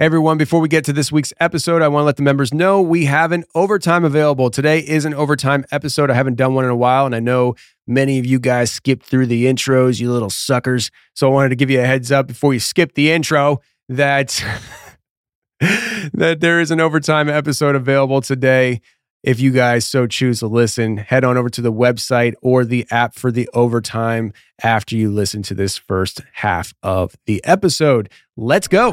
everyone, before we get to this week's episode, I want to let the members know we have an overtime available. Today is an overtime episode. I haven't done one in a while, and I know many of you guys skipped through the intros, you little suckers. So I wanted to give you a heads up before you skip the intro that that there is an overtime episode available today. If you guys so choose to listen, head on over to the website or the app for the overtime after you listen to this first half of the episode. Let's go.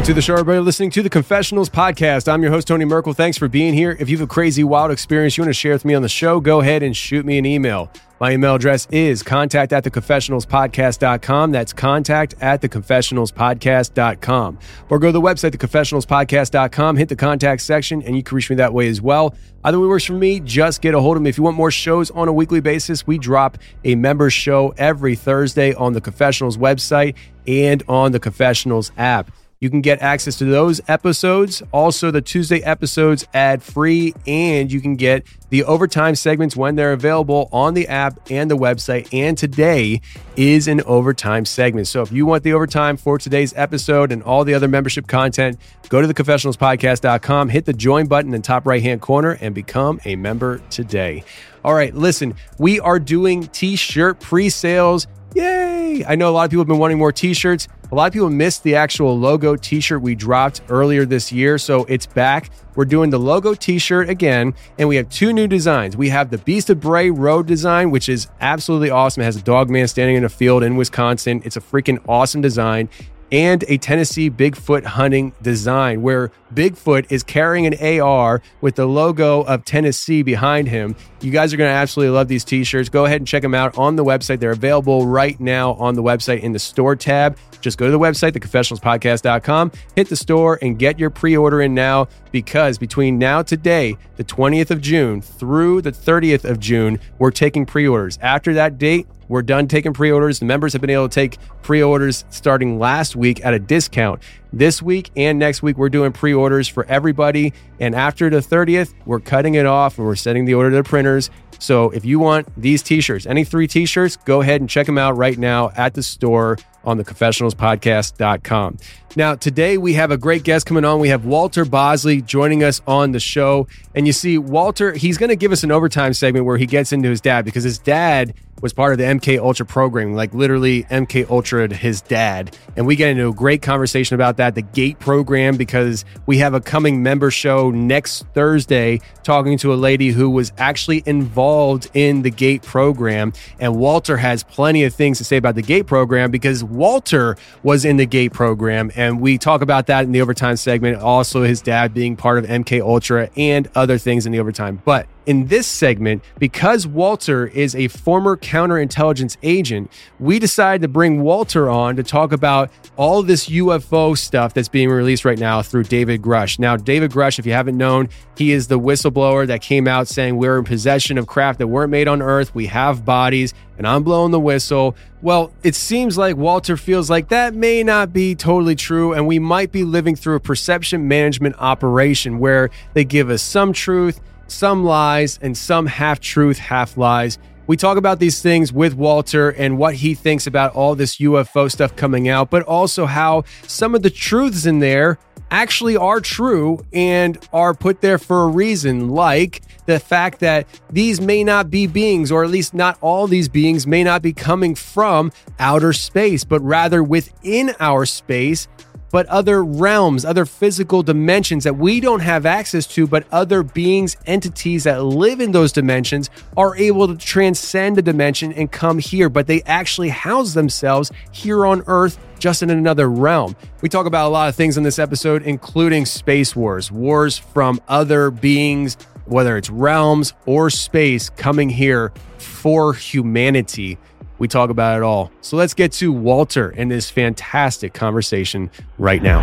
Welcome to the show, everybody listening to the Confessionals Podcast. I'm your host, Tony Merkel. Thanks for being here. If you have a crazy, wild experience you want to share with me on the show, go ahead and shoot me an email. My email address is contact at theconfessionalspodcast.com. That's contact at theconfessionalspodcast.com. Or go to the website, theconfessionalspodcast.com, hit the contact section, and you can reach me that way as well. Either way works for me, just get a hold of me. If you want more shows on a weekly basis, we drop a member show every Thursday on the Confessionals website and on the Confessionals app. You can get access to those episodes, also the Tuesday episodes ad free, and you can get the overtime segments when they're available on the app and the website. And today is an overtime segment. So if you want the overtime for today's episode and all the other membership content, go to theconfessionalspodcast.com, hit the join button in top right hand corner, and become a member today. All right, listen, we are doing t shirt pre sales. Yay! I know a lot of people have been wanting more t shirts. A lot of people missed the actual logo t shirt we dropped earlier this year, so it's back. We're doing the logo t shirt again, and we have two new designs. We have the Beast of Bray Road design, which is absolutely awesome. It has a dog man standing in a field in Wisconsin. It's a freaking awesome design and a Tennessee Bigfoot hunting design where Bigfoot is carrying an AR with the logo of Tennessee behind him. You guys are going to absolutely love these t shirts. Go ahead and check them out on the website. They're available right now on the website in the store tab. Just go to the website, theconfessionalspodcast.com, hit the store, and get your pre order in now because between now today, the 20th of June, through the 30th of June, we're taking pre orders. After that date, we're done taking pre orders. The members have been able to take pre orders starting last week at a discount. This week and next week, we're doing pre orders for everybody. And after the 30th, we're cutting it off and we're sending the order to the printers. So if you want these t shirts, any three t shirts, go ahead and check them out right now at the store on the confessionalspodcast.com. Now, today we have a great guest coming on. We have Walter Bosley joining us on the show. And you see, Walter, he's going to give us an overtime segment where he gets into his dad because his dad was part of the MK Ultra program, like literally MK Ultra his dad. And we get into a great conversation about that, the GATE program, because we have a coming member show next Thursday talking to a lady who was actually involved in the GATE program. And Walter has plenty of things to say about the GATE program because Walter was in the GATE program. And we talk about that in the overtime segment. Also, his dad being part of MK Ultra and other things in the overtime. But in this segment, because Walter is a former counterintelligence agent, we decided to bring Walter on to talk about all this UFO stuff that's being released right now through David Grusch. Now, David Grusch, if you haven't known, he is the whistleblower that came out saying we're in possession of craft that weren't made on Earth. We have bodies, and I'm blowing the whistle. Well, it seems like Walter feels like that may not be totally true, and we might be living through a perception management operation where they give us some truth some lies, and some half truth, half lies. We talk about these things with Walter and what he thinks about all this UFO stuff coming out, but also how some of the truths in there actually are true and are put there for a reason, like the fact that these may not be beings, or at least not all these beings, may not be coming from outer space, but rather within our space but other realms, other physical dimensions that we don't have access to, but other beings, entities that live in those dimensions are able to transcend a dimension and come here, but they actually house themselves here on Earth just in another realm. We talk about a lot of things in this episode, including space wars, wars from other beings, whether it's realms or space coming here for humanity. We talk about it all. So let's get to Walter and this fantastic conversation right now.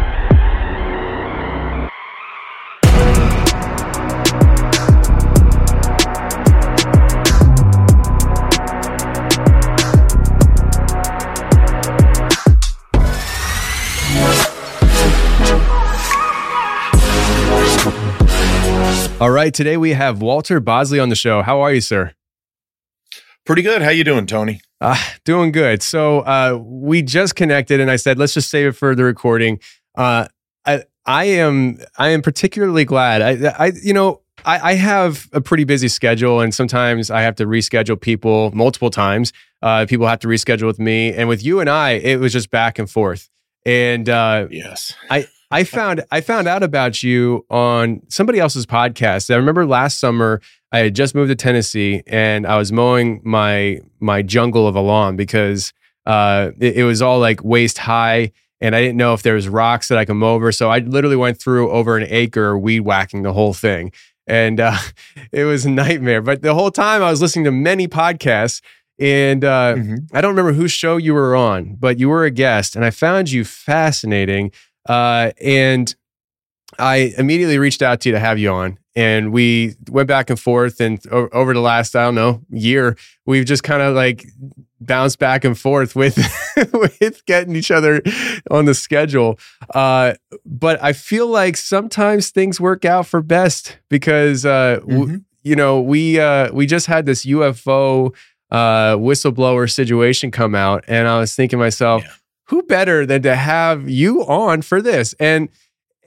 All right, today we have Walter Bosley on the show. How are you, sir? Pretty good. How you doing, Tony? Uh, doing good. So uh, we just connected, and I said, let's just save it for the recording. Uh, I, I am I am particularly glad. I, I you know I, I, have a pretty busy schedule, and sometimes I have to reschedule people multiple times. Uh, people have to reschedule with me, and with you and I, it was just back and forth. And uh, yes, I I found I found out about you on somebody else's podcast. I remember last summer I had just moved to Tennessee and I was mowing my my jungle of a lawn because uh, it, it, was all like waist high and I didn't know if there was rocks that I could mow over. So I literally went through over an acre weed whacking the whole thing. And uh, it was a nightmare. But the whole time I was listening to many podcasts and uh, mm-hmm. I don't remember whose show you were on, but you were a guest and I found you fascinating. Uh, and I immediately reached out to you to have you on and we went back and forth and over the last i don't know year we've just kind of like bounced back and forth with with getting each other on the schedule uh, but i feel like sometimes things work out for best because uh, mm-hmm. w- you know we uh, we just had this ufo uh, whistleblower situation come out and i was thinking myself yeah. Who better than to have you on for this and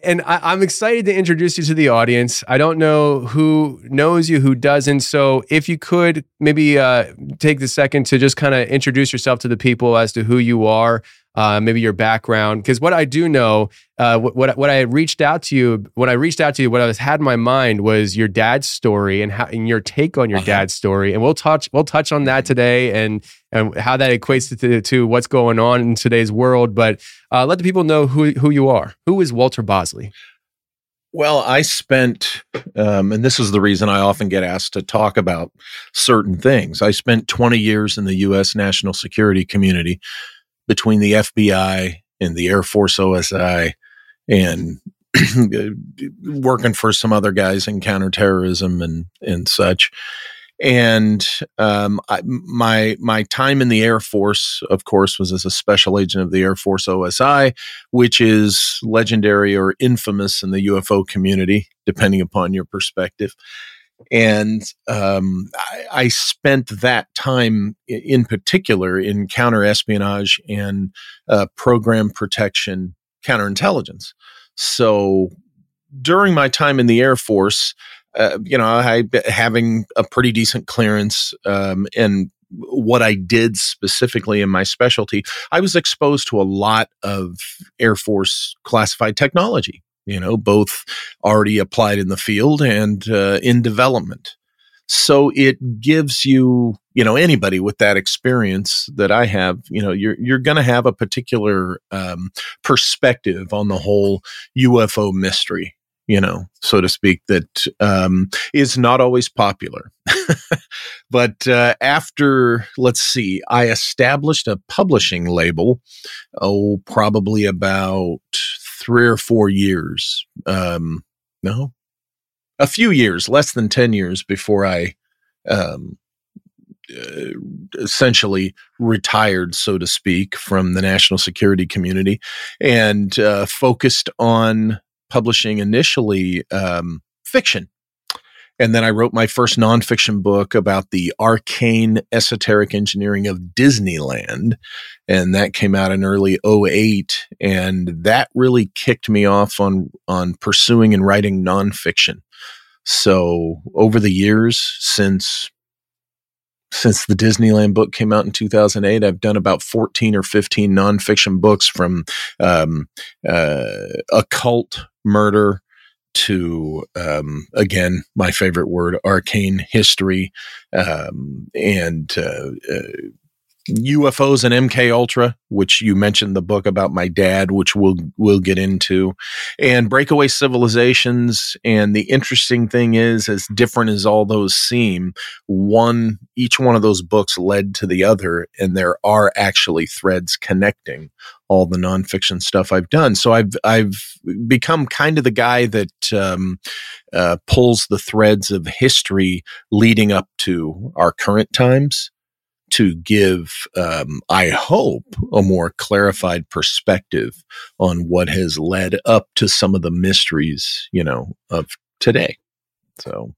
and I, am excited to introduce you to the audience. I don't know who knows you, who doesn't. So if you could maybe uh, take the second to just kind of introduce yourself to the people as to who you are, uh, maybe your background. Because what I do know, uh, what, what, what I reached out to you, when I reached out to you, what I was had in my mind was your dad's story and how and your take on your uh-huh. dad's story, and we'll touch we'll touch on that today and and how that equates to, to what's going on in today's world. But uh, let the people know who who you are. Who is Walter Bosley? Well, I spent, um, and this is the reason I often get asked to talk about certain things. I spent 20 years in the U.S. national security community between the FBI and the Air Force OSI and working for some other guys in counterterrorism and and such. And um, I, my my time in the Air Force, of course, was as a special agent of the Air Force OSI, which is legendary or infamous in the UFO community, depending upon your perspective and um, I, I, spent that time in particular in counter espionage and uh, program protection counterintelligence. So during my time in the Air Force, uh, you know, I having a pretty decent clearance um, and what I did specifically in my specialty, I was exposed to a lot of Air Force classified technology you know, both already applied in the field and uh, in development. So it gives you, you know, anybody with that experience that I have, you know, you're you're going to have a particular um, perspective on the whole UFO mystery. you know, so to speak, that um, is not always popular. but uh, after, let's see, I established a publishing label, oh, probably about three or four years. Um, no, a few years, less than 10 years before I um, uh, essentially retired, so to speak, from the national security community and uh, focused on publishing initially um, fiction. And then I wrote my first nonfiction book about the arcane esoteric engineering of Disneyland. And that came out in early 08. And that really kicked me off on, on pursuing and writing nonfiction. So over the years since since the Disneyland book came out in 2008, I've done about 14 or 15 nonfiction books from um, uh, occult murder to, um, again, my favorite word, arcane history, um, and uh, uh, UFOs and MK Ultra, which you mentioned the book about my dad, which we'll we'll get into, and breakaway civilizations. And the interesting thing is, as different as all those seem, one each one of those books led to the other, and there are actually threads connecting all the nonfiction stuff I've done. So I've I've become kind of the guy that um, uh, pulls the threads of history leading up to our current times to give, um, I hope, a more clarified perspective on what has led up to some of the mysteries, you know, of today. So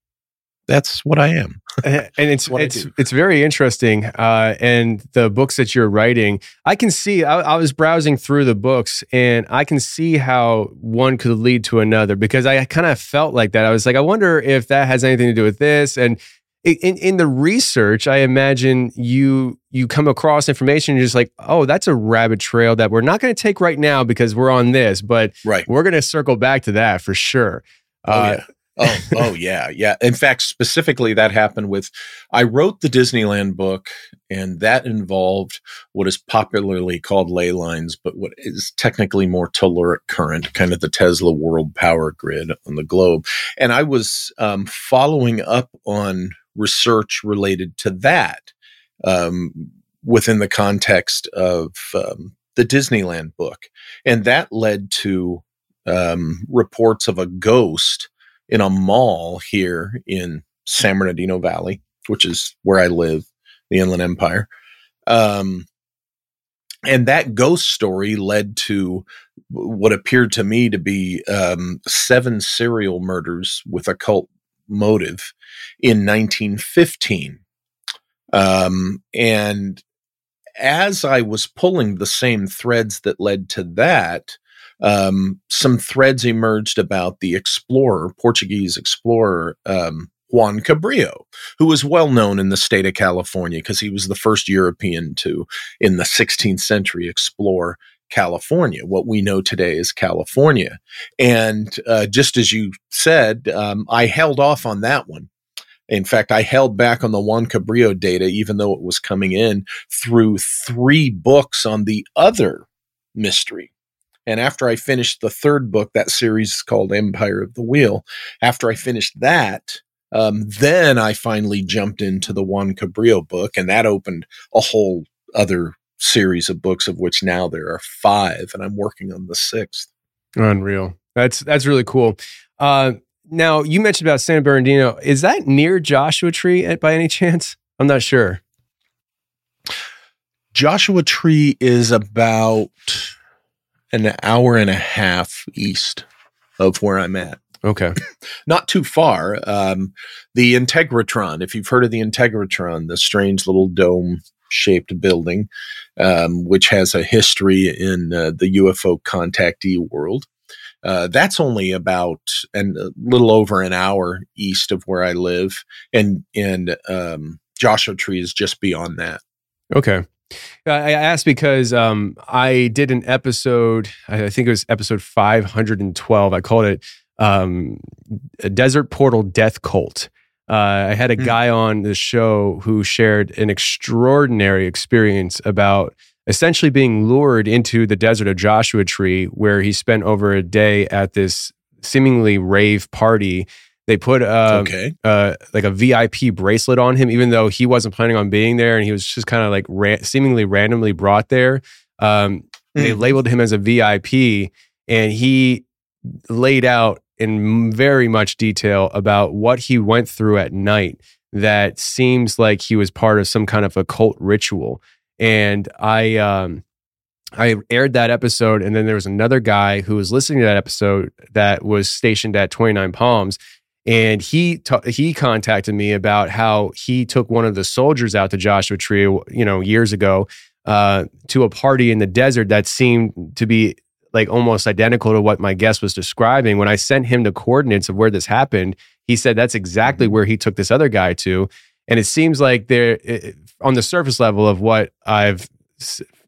that's what I am. and it's it's it's very interesting. Uh, and the books that you're writing, I can see. I, I, was browsing through the books, and I can see how one could lead to another because I kind of felt like that. I was like, I wonder if that has anything to do with this, and in, in the research, I imagine you you come across information, you're just like, oh, that's a rabbit trail that we're not going to take right now because we're on this, but right. we're going to circle back to that for sure. Oh, uh, yeah. oh, oh yeah, yeah. In fact, specifically, that happened with. I wrote the Disneyland book, and that involved what is popularly called ley lines, but what is technically more telluric current, kind of the Tesla world power grid on the globe. And I was um, following up on research related to that um, within the context of um, the Disneyland book. And that led to um, reports of a ghost in a mall here in San Bernardino Valley, which is where I live, the Inland Empire. Um, and that ghost story led to what appeared to me to be um, seven serial murders with occult motive in 1915. Um, and as I was pulling the same threads that led to that, um, some threads emerged about the explorer, Portuguese explorer, um, Juan Cabrillo, who was well known in the state of California because he was the first European to, in the 16th century, explore California, what we know today as California. And uh, just as you said, um, I held off on that one. In fact, I held back on the Juan Cabrillo data, even though it was coming in through three books on the other mystery. And after I finished the third book, that series is called Empire of the Wheel. After I finished that, um, then I finally jumped into the Juan Cabrillo book, and that opened a whole other series of books, of which now there are five, and I'm working on the sixth. Unreal. That's that's really cool. Uh, now you mentioned about San Bernardino. Is that near Joshua Tree by any chance? I'm not sure. Joshua Tree is about an hour and a half east of where I'm at. Okay. Not too far. Um, the Integratron, if you've heard of the Integratron, the strange little dome shaped building, um, which has a history in uh, the UFO contactee world. Uh, that's only about and a little over an hour east of where I live, and and um, Joshua Tree is just beyond that. Okay. I asked because um, I did an episode, I think it was episode 512. I called it um, a Desert Portal Death Cult. Uh, I had a mm. guy on the show who shared an extraordinary experience about essentially being lured into the desert of Joshua Tree, where he spent over a day at this seemingly rave party. They put uh, okay. uh, like a VIP bracelet on him, even though he wasn't planning on being there, and he was just kind of like ra- seemingly randomly brought there. Um, They Mm. labeled him as a VIP, and he laid out in very much detail about what he went through at night. That seems like he was part of some kind of occult ritual, and I. Um, I aired that episode, and then there was another guy who was listening to that episode that was stationed at 29 Palms, and he ta- he contacted me about how he took one of the soldiers out to Joshua Tree, you know, years ago, uh, to a party in the desert that seemed to be like almost identical to what my guest was describing. When I sent him the coordinates of where this happened, he said that's exactly where he took this other guy to, and it seems like there, on the surface level of what I've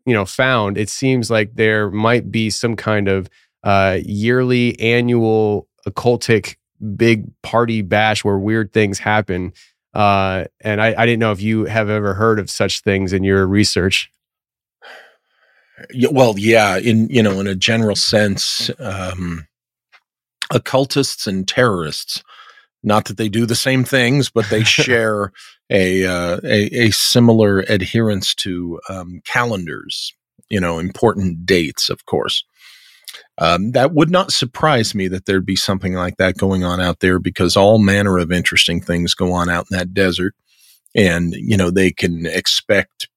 you know found it seems like there might be some kind of uh yearly annual occultic big party bash where weird things happen. Uh and I, I didn't know if you have ever heard of such things in your research well, yeah, in you know, in a general sense, um, occultists and terrorists. Not that they do the same things, but they share a, uh, a a similar adherence to um, calendars. You know, important dates, of course. Um, that would not surprise me that there'd be something like that going on out there because all manner of interesting things go on out in that desert, and you know they can expect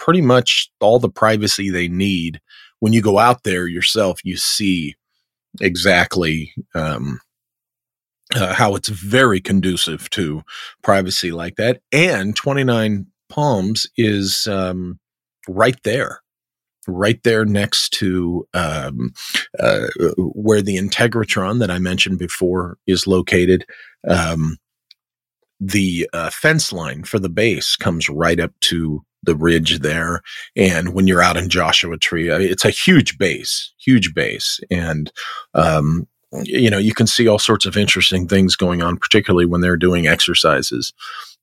pretty much all the privacy they need. When you go out there yourself, you see exactly um, uh, how it's very conducive to privacy like that. And 29 Palms is um, right there, right there next to um, uh, where the Integratron that I mentioned before is located. Um, the uh, fence line for the base comes right up to the ridge there. And when you're out in Joshua Tree, I mean, it's a huge base, huge base. And, um, you know, you can see all sorts of interesting things going on, particularly when they're doing exercises,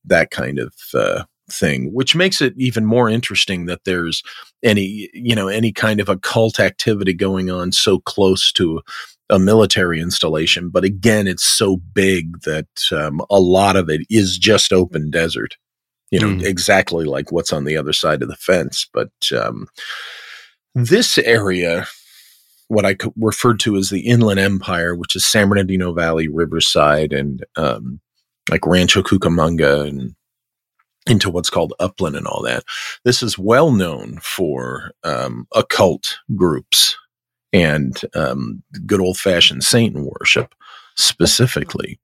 that kind of uh, thing, which makes it even more interesting that there's any, you know, any kind of occult activity going on so close to a military installation. But again, it's so big that um, a lot of it is just open desert you know, Mm. exactly like what's on the other side of the fence. But um, this area, what I referred to as the Inland Empire, which is San Bernardino Valley, Riverside, and um, like Rancho Cucamonga, and into what's called Upland and all that. This is well known for um, occult groups and um, good old fashioned Satan worship specifically.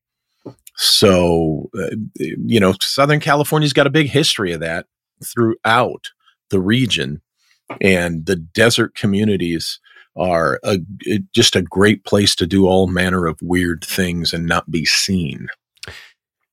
So, uh, you know, Southern California's got a big history of that throughout the region, and the desert communities are a, just a great place to do all manner of weird things and not be seen.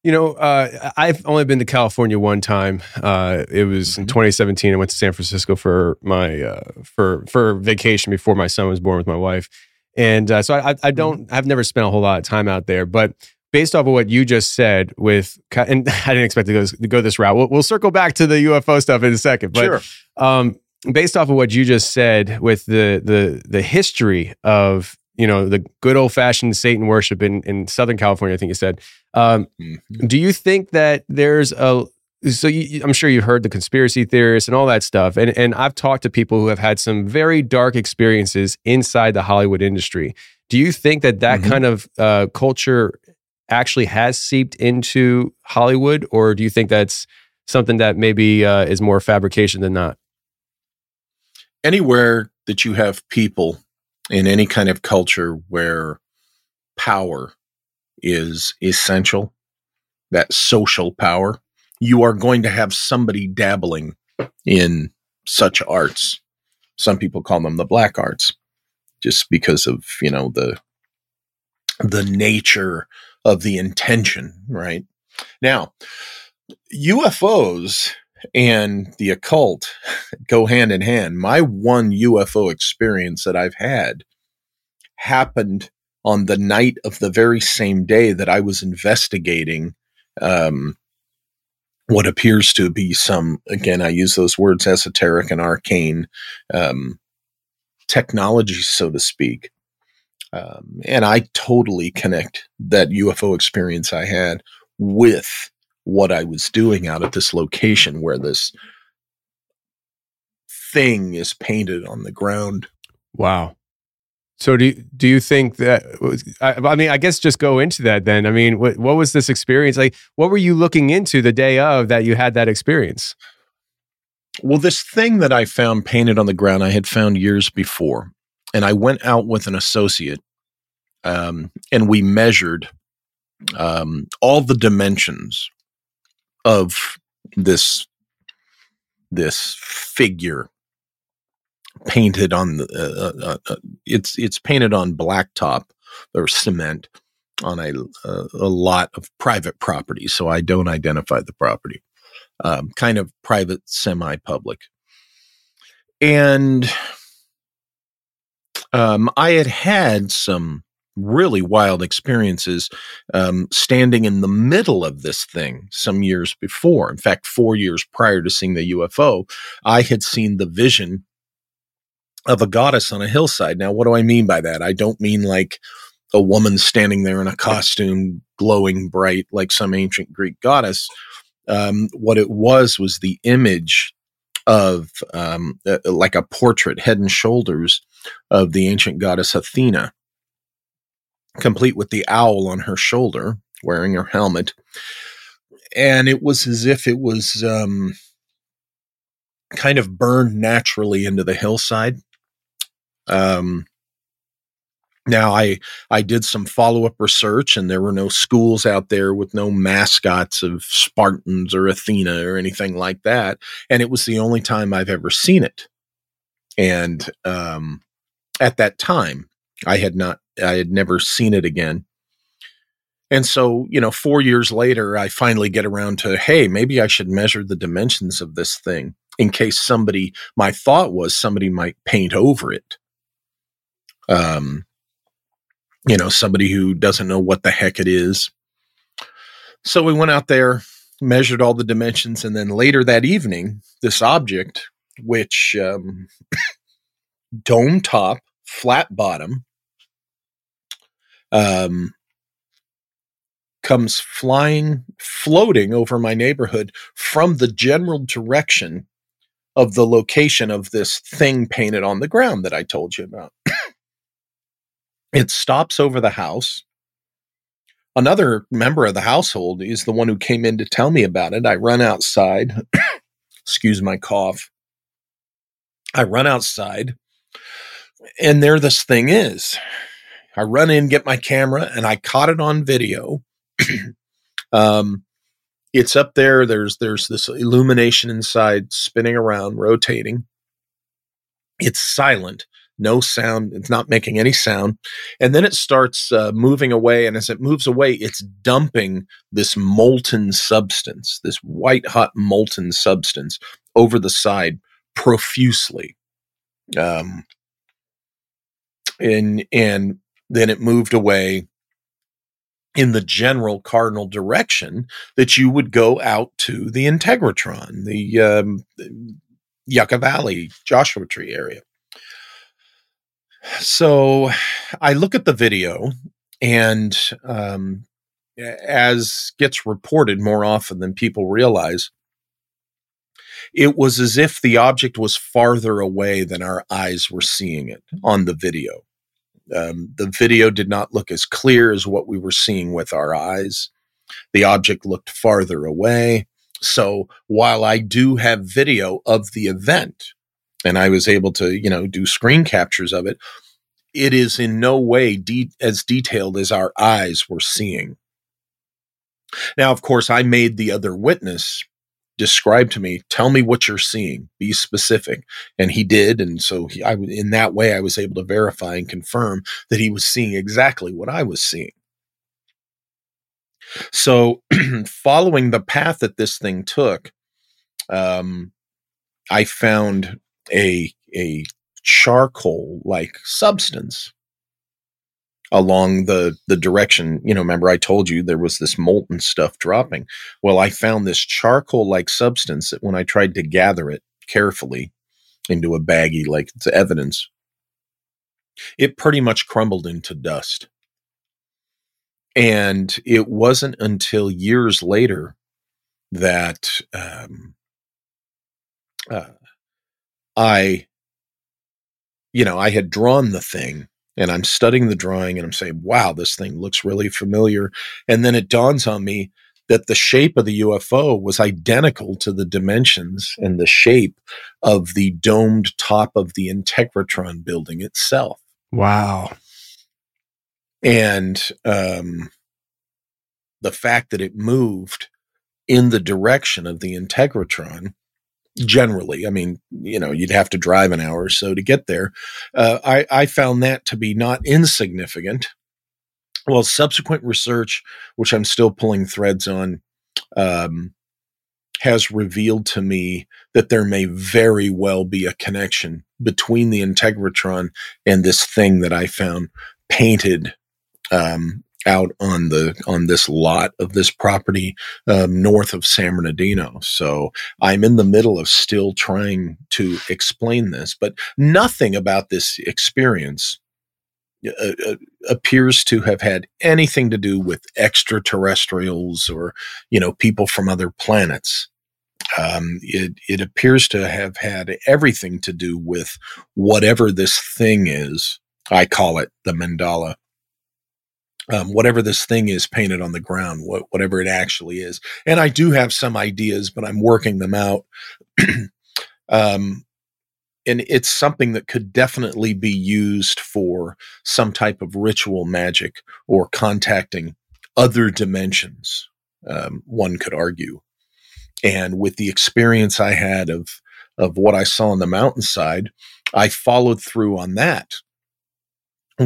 You know, uh, I've only been to California one time. Uh, it was in 2017. I went to San Francisco for my uh, for for vacation before my son was born with my wife, and uh, so I, I, I don't. I've never spent a whole lot of time out there, but based off of what you just said, with and I didn't expect to go to go this route. We'll, we'll circle back to the UFO stuff in a second, but sure. um, based off of what you just said with the the the history of you know the good old fashioned Satan worship in in Southern California, I think you said. Um, Mhm. do you think that there's a so you, I'm sure you've heard the conspiracy theorists and all that stuff, and and I've talked to people who have had some very dark experiences inside the Hollywood industry. Do you think that that Mhm. kind of uh, culture actually has seeped into Hollywood, or do you think that's something that maybe uh, is more fabrication than not? Anywhere that you have people in any kind of culture where power is essential, that social power, you are going to have somebody dabbling in such arts. Some people call them the black arts, just because of you know the the nature of the intention. Right now, UFOs and the occult go hand in hand. My one UFO experience that I've had happened on the night of the very same day that I was investigating um, what appears to be some, again, I use those words esoteric and arcane um, technology, so to speak. Um, and I totally connect that UFO experience I had with what I was doing out at this location where this thing is painted on the ground. Wow. So do you, do you think that I, I mean I guess just go into that then. I mean what what was this experience like what were you looking into the day of that you had that experience? Well, this thing that I found painted on the ground I had found years before. And I went out with an associate um, and we measured um, all the dimensions of this this figure painted on the uh, uh, uh, it's it's painted on blacktop or cement on a a lot of private property so i don't identify the property um, kind of private semi public and um, i had had some really wild experiences um, standing in the middle of this thing some years before. In fact, four years prior to seeing the UFO, I had seen the vision of a goddess on a hillside. Now, what do I mean by that? I don't mean like a woman standing there in a costume, glowing bright like some ancient Greek goddess. Um, what it was was the image of um, uh, like a portrait, head and shoulders, of the ancient goddess Athena, complete with the owl on her shoulder, wearing her helmet. And it was as if it was um, kind of burned naturally into the hillside. Um, now I I did some follow up research, and there were no schools out there with no mascots of Spartans or Athena or anything like that, and it was the only time I've ever seen it. And um, at that time, I had not I had never seen it again. And so, you know, four years later, I finally get around to, hey, maybe I should measure the dimensions of this thing in case somebody, my thought was somebody might paint over it um, you know, somebody who doesn't know what the heck it is. So we went out there, measured all the dimensions, and then later that evening, this object, which um, dome top, flat bottom, um, comes flying, floating over my neighborhood from the general direction of the location of this thing painted on the ground that I told you about. It stops over the house. Another member of the household is the one who came in to tell me about it. I run outside. Excuse my cough. I run outside, and there this thing is. I run in, get my camera, and I caught it on video. um, it's up there. There's there's this illumination inside, spinning around, rotating. It's silent no sound. It's not making any sound. And then it starts uh, moving away. And as it moves away, it's dumping this molten substance, this white hot molten substance over the side profusely. Um, and, and then it moved away in the general cardinal direction that you would go out to the Integratron, the um, Yucca Valley, Joshua Tree area. So I look at the video, and um, as gets reported more often than people realize, it was as if the object was farther away than our eyes were seeing it on the video. Um, the video did not look as clear as what we were seeing with our eyes. The object looked farther away. So while I do have video of the event, and I was able to, you know, do screen captures of it. It is in no way de- as detailed as our eyes were seeing. Now, of course, I made the other witness describe to me, tell me what you're seeing, be specific. And he did. And so he, I, in that way, I was able to verify and confirm that he was seeing exactly what I was seeing. So, following the path that this thing took, um, I found a a charcoal like substance along the the direction you know remember i told you there was this molten stuff dropping well i found this charcoal like substance that when i tried to gather it carefully into a baggie like it's evidence it pretty much crumbled into dust. And it wasn't until years later that um, uh, I, you know, I had drawn the thing and I'm studying the drawing and I'm saying, wow, this thing looks really familiar. And then it dawns on me that the shape of the UFO was identical to the dimensions and the shape of the domed top of the Integratron building itself. Wow. And um, the fact that it moved in the direction of the Integratron generally. I mean, you know, you'd have to drive an hour or so to get there. Uh, I, I found that to be not insignificant. Well, subsequent research, which I'm still pulling threads on, um, has revealed to me that there may very well be a connection between the Integratron and this thing that I found painted um, out on the on this lot of this property um, north of San Bernardino. So I'm in the middle of still trying to explain this, but nothing about this experience uh, uh, appears to have had anything to do with extraterrestrials or you know people from other planets. Um, it it appears to have had everything to do with whatever this thing is. I call it the mandala um, whatever this thing is painted on the ground, what, whatever it actually is. And I do have some ideas, but I'm working them out. um, and it's something that could definitely be used for some type of ritual magic or contacting other dimensions, um, one could argue. And with the experience I had of of what I saw on the mountainside, I followed through on that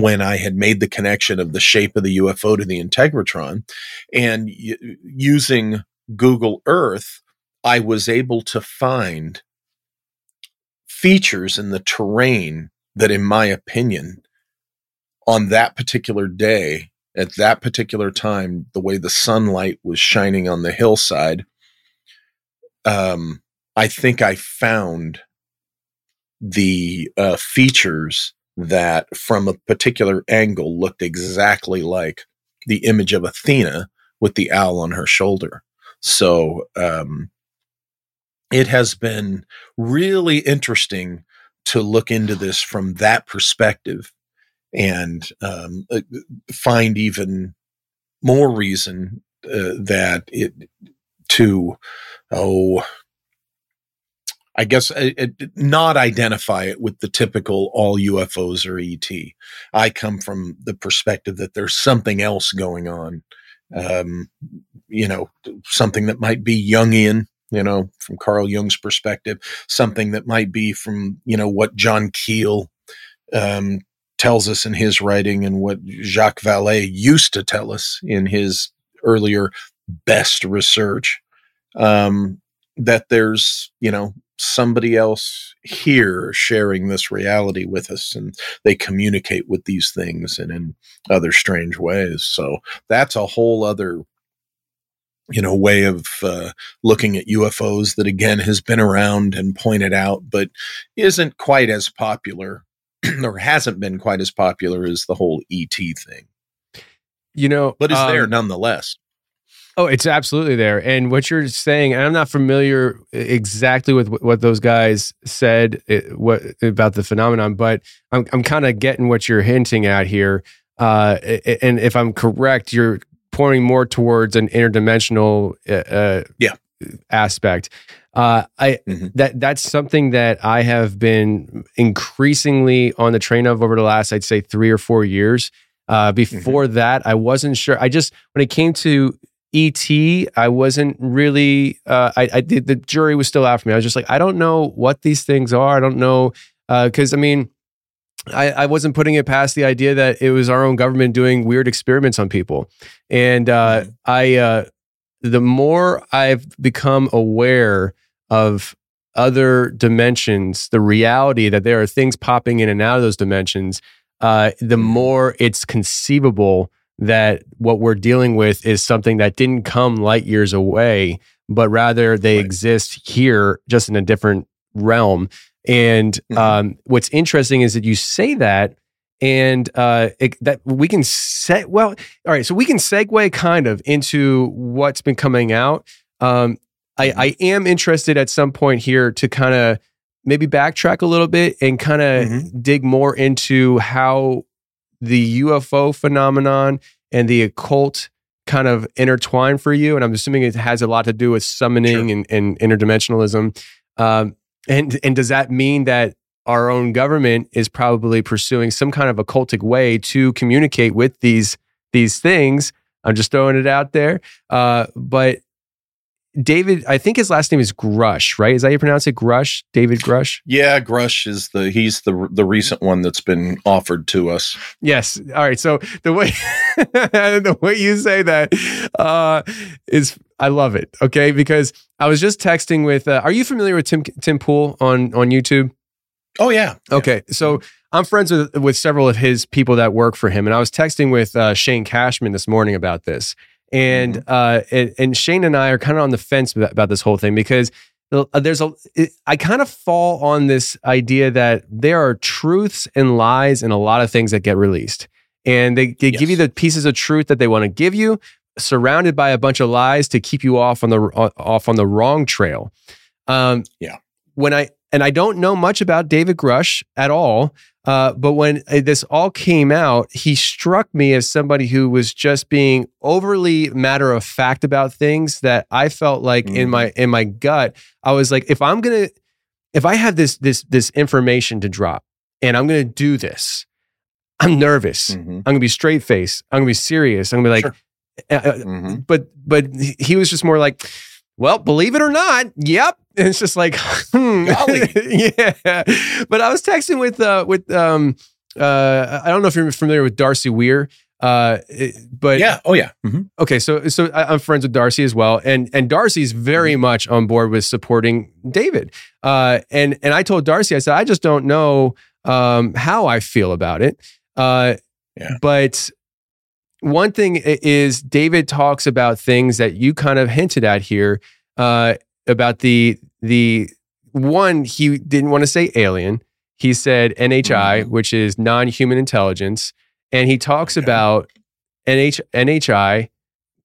when I had made the connection of the shape of the UFO to the Integratron and y- using Google Earth, I was able to find features in the terrain that, in my opinion, on that particular day, at that particular time, the way the sunlight was shining on the hillside, um, I think I found the uh, features that from a particular angle looked exactly like the image of Athena with the owl on her shoulder. So um, it has been really interesting to look into this from that perspective and um, uh, find even more reason uh, that it to oh I guess uh, it, not identify it with the typical all UFOs or ET. I come from the perspective that there's something else going on. Um, you know, something that might be Jungian, you know, from Carl Jung's perspective, something that might be from, you know, what John Keel um, tells us in his writing and what Jacques Vallée used to tell us in his earlier best research. Um, that there's, you know, somebody else here sharing this reality with us and they communicate with these things and in other strange ways. So that's a whole other you know way of uh, looking at ufos that again has been around and pointed out but isn't quite as popular or hasn't been quite as popular as the whole et thing. You know but is um, there nonetheless Oh, it's absolutely there. And what you're saying, and I'm not familiar exactly with what those guys said what about the phenomenon, but I'm I'm kind of getting what you're hinting at here. Uh, and if I'm correct, you're pointing more towards an interdimensional uh, uh, yeah aspect. Uh, I mm-hmm. that that's something that I have been increasingly on the train of over the last, I'd say, three or four years. Uh, before mm-hmm. that, I wasn't sure. I just when it came to ET, I wasn't really. Uh, I, I did. The jury was still after me. I was just like, I don't know what these things are. I don't know because uh, I mean, I, I wasn't putting it past the idea that it was our own government doing weird experiments on people, and uh. I. Uh, the more I've become aware of other dimensions, the reality that there are things popping in and out of those dimensions, uh, the mm-hmm. more it's conceivable that what we're dealing with is something that didn't come light years away, but rather they right. exist here just in a different realm. And mm-hmm. um, what's interesting is that you say that, and uh, it, that we can say well all right so we can segue kind of into what's been coming out um, I, I am interested at some point here to kind of maybe backtrack a little bit and kind of Mhm. dig more into how the UFO phenomenon and the occult kind of intertwine for you. And I'm assuming it has a lot to do with summoning and, and interdimensionalism. Um, and and does that mean that our own government is probably pursuing some kind of occultic way to communicate with these these things? I'm just throwing it out there. Uh, but David, I think his last name is Grusch, right? Is that how you pronounce it? Grusch, David Grusch. Yeah, Grusch is the he's the the recent one that's been offered to us. Yes. All right. So the way the way you say that uh, is, I love it. Okay, because I was just texting with. Uh, are you familiar with Tim Tim Pool on on YouTube? Oh yeah. Okay, so I'm friends with with several of his people that work for him, and I was texting with uh, Shane Cashman this morning about this, and uh, and, and Shane and I are kind of on the fence about, this whole thing because uh, there's a it, I kind of fall on this idea that there are truths and lies in a lot of things that get released, and they, they give you the pieces of truth that they want to give you, surrounded by a bunch of lies to keep you off on the off on the wrong trail. Um, yeah. When I and I don't know much about David Grusch at all, uh, but when uh, this all came out, he struck me as somebody who was just being overly matter of fact about things that I felt like in my in my gut, I was like, if I'm gonna, if I have this this this information to drop, and I'm gonna do this, I'm nervous. I'm gonna be straight faced. I'm gonna be serious. I'm gonna be like, uh, uh, but but he was just more like, well, believe it or not, yep. And it's just like, hmm. yeah. But I was texting with uh with um uh I don't know if you're familiar with Darcy Weir. Uh, but Yeah. Oh yeah. Mhm. Okay, so so I'm friends with Darcy as well, and and Darcy's very much on board with supporting David. Uh, and and I told Darcy, I said, I just don't know um, how I feel about it. Uh, But one thing is David talks about things that you kind of hinted at here uh, about the the one he didn't want to say alien. He said NHI, which is non-human intelligence, and he talks about NH, NHI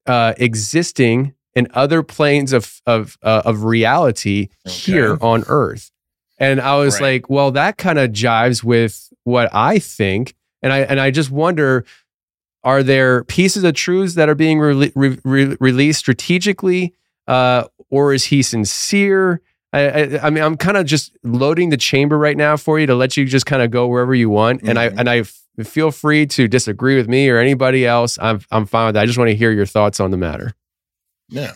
uh, existing in other planes of of uh, of reality here on Earth. And I was Right. like, well, that kind of jives with what I think, and I and I just wonder, are there pieces of truths that are being rele- re- re- released strategically, uh, or is he sincere? I, I, I mean, I'm kind of just loading the chamber right now for you to let you just kind of go wherever you want, and I and I f- feel free to disagree with me or anybody else. I'm I'm fine with that. I just want to hear your thoughts on the matter. Yeah.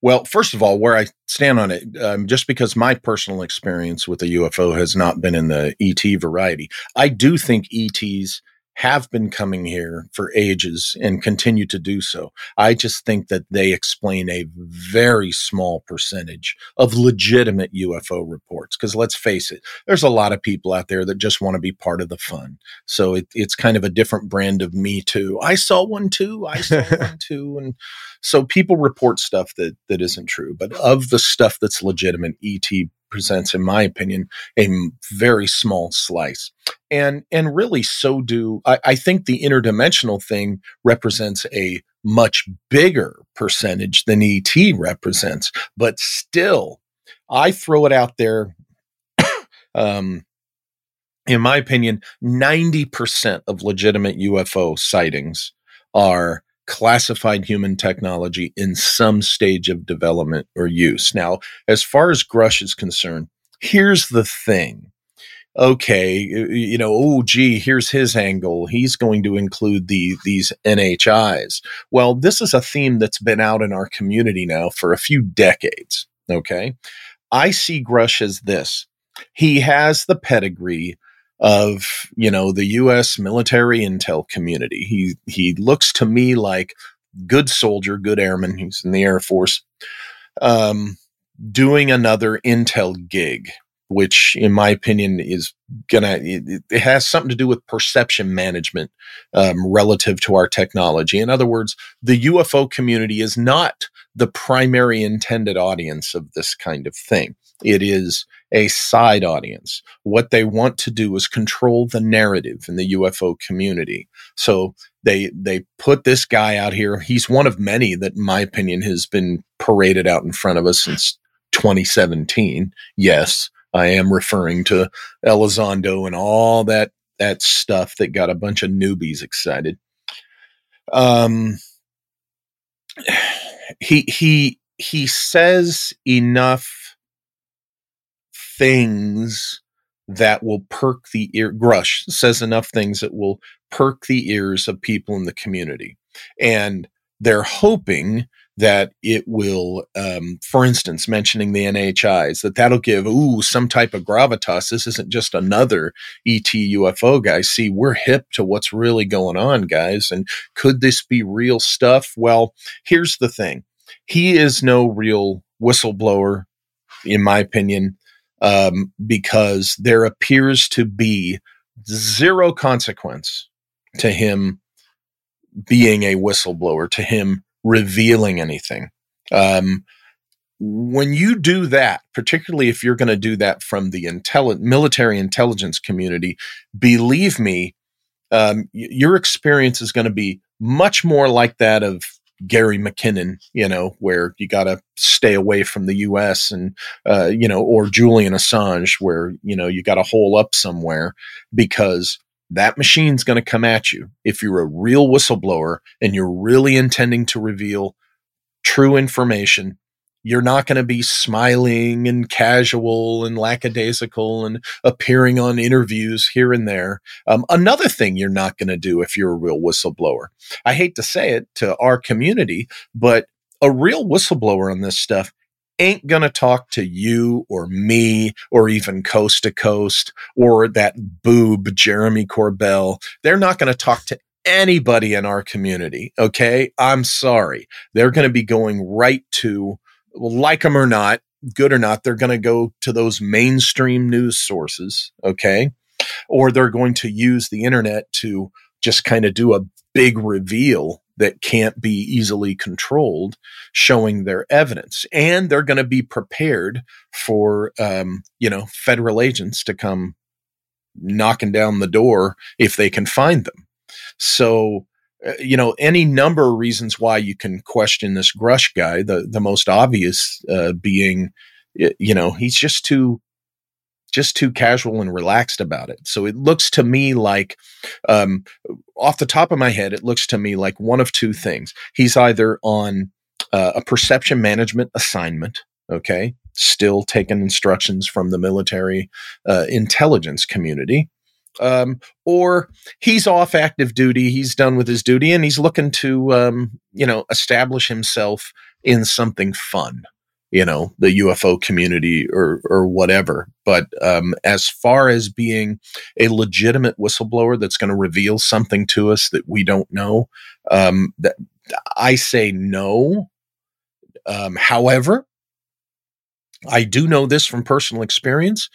Well, first of all, where I stand on it, um, just because my personal experience with a UFO has not been in the ET variety, I do think ETs have been coming here for ages and continue to do so. I just think that they explain a very small percentage of legitimate UFO reports. Because let's face it, there's a lot of people out there that just want to be part of the fun. So it, it's kind of a different brand of me too. I saw one too. I saw one too. And so people report stuff that that isn't true. But of the stuff that's legitimate, ET presents, in my opinion, a very small slice. And and really so do I, I think the interdimensional thing represents a much bigger percentage than ET represents. But still, I throw it out there. um in my opinion, 90% of legitimate UFO sightings are classified human technology in some stage of development or use. Now, as far as Grusch is concerned, here's the thing. Okay, you know, oh gee, here's his angle. He's going to include the these NHIs. Well, this is a theme that's been out in our community now for a few decades. Okay. I see Grusch as this. He has the pedigree of you know the U.S. military intel community. He he looks to me like good soldier, good airman. He's in the Air Force, um, doing another intel gig, which, in my opinion, is gonna it, it has something to do with perception management um, relative to our technology. In other words, the UFO community is not the primary intended audience of this kind of thing. It is a side audience. What they want to do is control the narrative in the UFO community. So they they put this guy out here. He's one of many that, in my opinion, has been paraded out in front of us since 2017. Yes, I am referring to Elizondo and all that that stuff that got a bunch of newbies excited. Um, he he he says enough things that will perk the ear. Grusch says enough things that will perk the ears of people in the community, and they're hoping that it will, um, for instance, mentioning the NHIs, that that'll give, ooh, some type of gravitas. This isn't just another ET UFO guy. See, we're hip to what's really going on, guys. And could this be real stuff? Well, here's the thing he is no real whistleblower, in my opinion, um, because there appears to be zero consequence to him being a whistleblower, to him revealing anything. Um, when you do that, particularly if you're going to do that from the intelli- military intelligence community, believe me, um, y- your experience is going to be much more like that of Gary McKinnon, you know, where you got to stay away from the U.S. and, uh, you know, or Julian Assange, where, you know, you got to hole up somewhere because that machine's going to come at you. If you're a real whistleblower and you're really intending to reveal true information, you're not going to be smiling and casual and lackadaisical and appearing on interviews here and there. Um, another thing you're not going to do if you're a real whistleblower. I hate to say it to our community, but a real whistleblower on this stuff ain't going to talk to you or me or even coast to coast or that boob Jeremy Corbell. They're not going to talk to anybody in our community. Okay. I'm sorry. They're going to be going right to, like them or not, good or not, they're going to go to those mainstream news sources. Okay. Or they're going to use the internet to just kind of do a big reveal that can't be easily controlled showing their evidence and they're going to be prepared for um, you know federal agents to come knocking down the door if they can find them so you know any number of reasons why you can question this Grusch guy the the most obvious uh, being you know he's just too just too casual and relaxed about it. So it looks to me like, um, off the top of my head, it looks to me like one of two things. He's either on uh, a perception management assignment, okay, still taking instructions from the military uh, intelligence community. Um, or he's off active duty, he's done with his duty, and he's looking to, um, you know, establish himself in something fun you know the UFO community or or whatever. But um, as far as being a legitimate whistleblower that's going to reveal something to us that we don't know, um, that I say no. Um, however, I do know this from personal experience.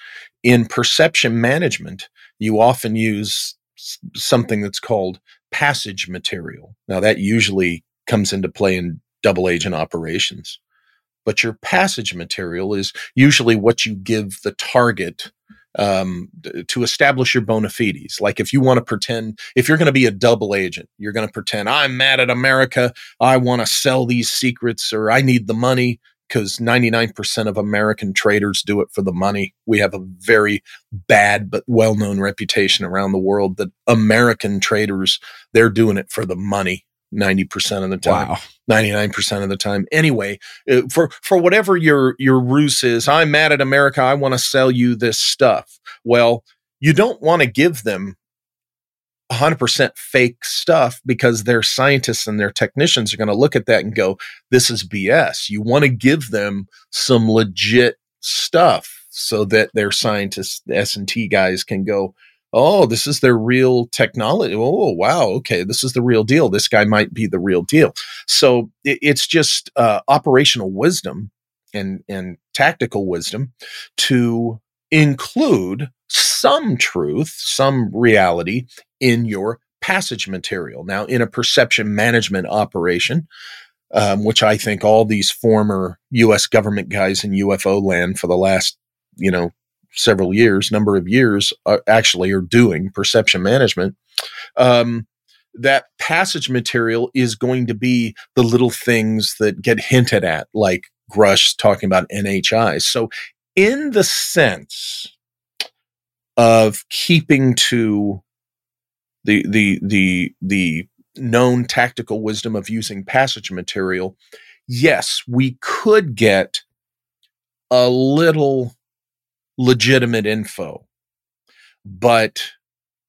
In perception management, you often use something that's called passage material. Now, that usually comes into play in double agent operations but your passage material is usually what you give the target um, to establish your bona fides. Like if you want to pretend, if you're going to be a double agent, you're going to pretend I'm mad at America. I want to sell these secrets or I need the money because 99% of American traders do it for the money. We have a very bad but well known reputation around the world that American traders, they're doing it for the money 90% of the time. Wow. 99% of the time. Anyway, uh, for for whatever your your ruse is, I'm mad at America, I want to sell you this stuff. Well, you don't want to give them 100% fake stuff because their scientists and their technicians are going to look at that and go, this is BS. You want to give them some legit stuff so that their scientists, the S&T guys can go, oh, this is their real technology. Oh, wow. Okay. This is the real deal. This guy might be the real deal. So it, it's just uh, operational wisdom and, and tactical wisdom to include some truth, some reality in your passage material. Now, in a perception management operation, um, which I think all these former U.S. government guys in UFO land for the last, you know, several years, number of years, uh, actually are doing perception management. Um, that passage material is going to be the little things that get hinted at, like Grusch talking about NHIs. So, in the sense of keeping to the the the the known tactical wisdom of using passage material, yes, we could get a little legitimate info. But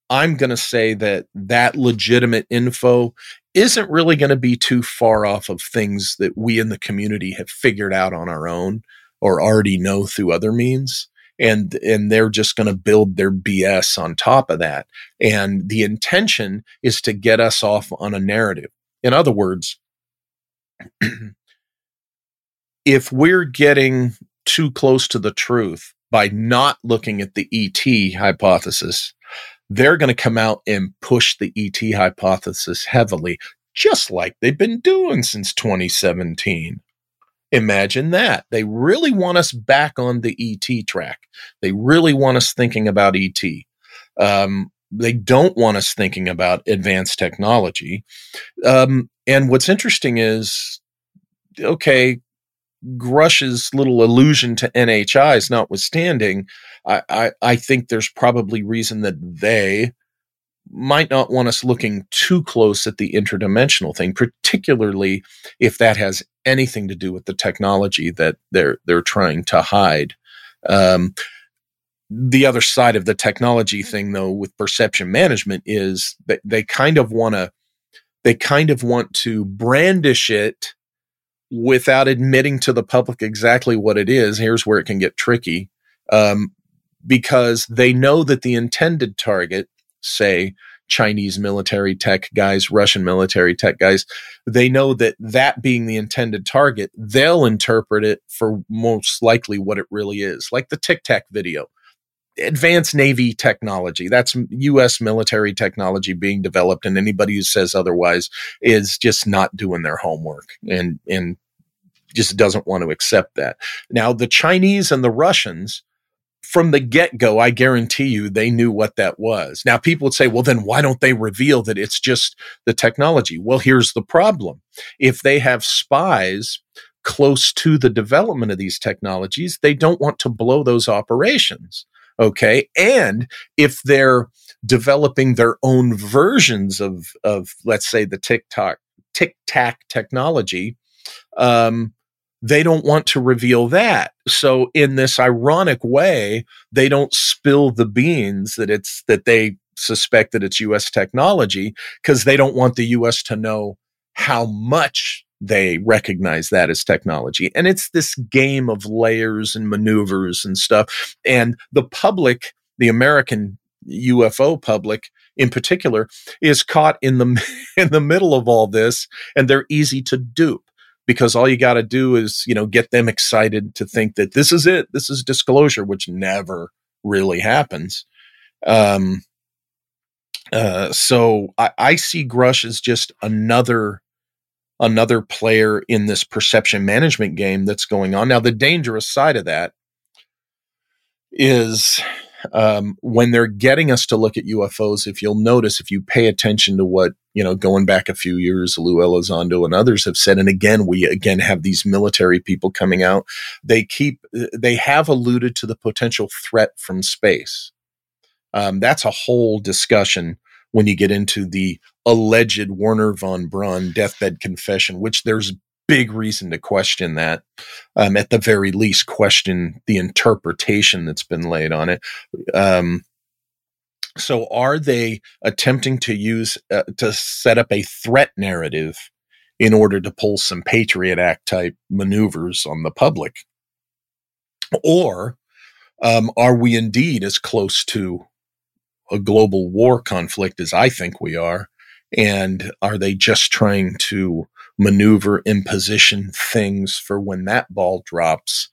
I'm going to say that that legitimate info isn't really going to be too far off of things that we in the community have figured out on our own or already know through other means and and they're just going to build their BS on top of that and the intention is to get us off on a narrative in other words if we're getting too close to the truth by not looking at the ET hypothesis, they're going to come out and push the ET hypothesis heavily, just like they've been doing since 2017. Imagine that. They really want us back on the ET track. They really want us thinking about ET. Um, they don't want us thinking about advanced technology. Um, and what's interesting is okay, Grusch's little allusion to NHIs notwithstanding, I, I, I think there's probably reason that they might not want us looking too close at the interdimensional thing, particularly if that has anything to do with the technology that they're they're trying to hide. Um, the other side of the technology thing, though, with perception management, is that they kind of want to they kind of want to brandish it without admitting to the public exactly what it is. Here's where it can get tricky. Um, because they know that the intended target, say Chinese military tech guys, Russian military tech guys, they know that that being the intended target, they'll interpret it for most likely what it really is, like the Tic Tac video. Advanced Navy technology. That's U.S. military technology being developed, and anybody who says otherwise is just not doing their homework and and just doesn't want to accept that. Now, the Chinese and the Russians, from the get go, I guarantee you they knew what that was. Now, people would say, well, then why don't they reveal that it's just the technology? Well, here's the problem. If they have spies close to the development of these technologies, they don't want to blow those operations. Okay. And if they're developing their own versions of, of let's say, the TikTok, tic tac technology, um, they don't want to reveal that. So in this ironic way, they don't spill the beans that it's that they suspect that it's US technology because they don't want the US to know how much they recognize that as technology. And it's this game of layers and maneuvers and stuff. And the public, the American UFO public in particular, is caught in the in the middle of all this and they're easy to dupe because all you got to do is, you know, get them excited to think that this is it. This is disclosure, which never really happens. Um, uh, so I, I see Grusch as just another another player in this perception management game that's going on. Now, the dangerous side of that is um, when they're getting us to look at UFOs, if you'll notice, if you pay attention to what, you know, going back a few years, Lou Elizondo and others have said, and again, we again have these military people coming out, they keep, they have alluded to the potential threat from space. Um, that's a whole discussion when you get into the alleged Wernher von Braun deathbed confession, which there's big reason to question that. Um, at the very least, question the interpretation that's been laid on it. Um, so, are they attempting to use uh, to set up a threat narrative in order to pull some Patriot Act type maneuvers on the public, or um, are we indeed as close to a global war conflict as I think we are? And are they just trying to maneuver and position things for when that ball drops,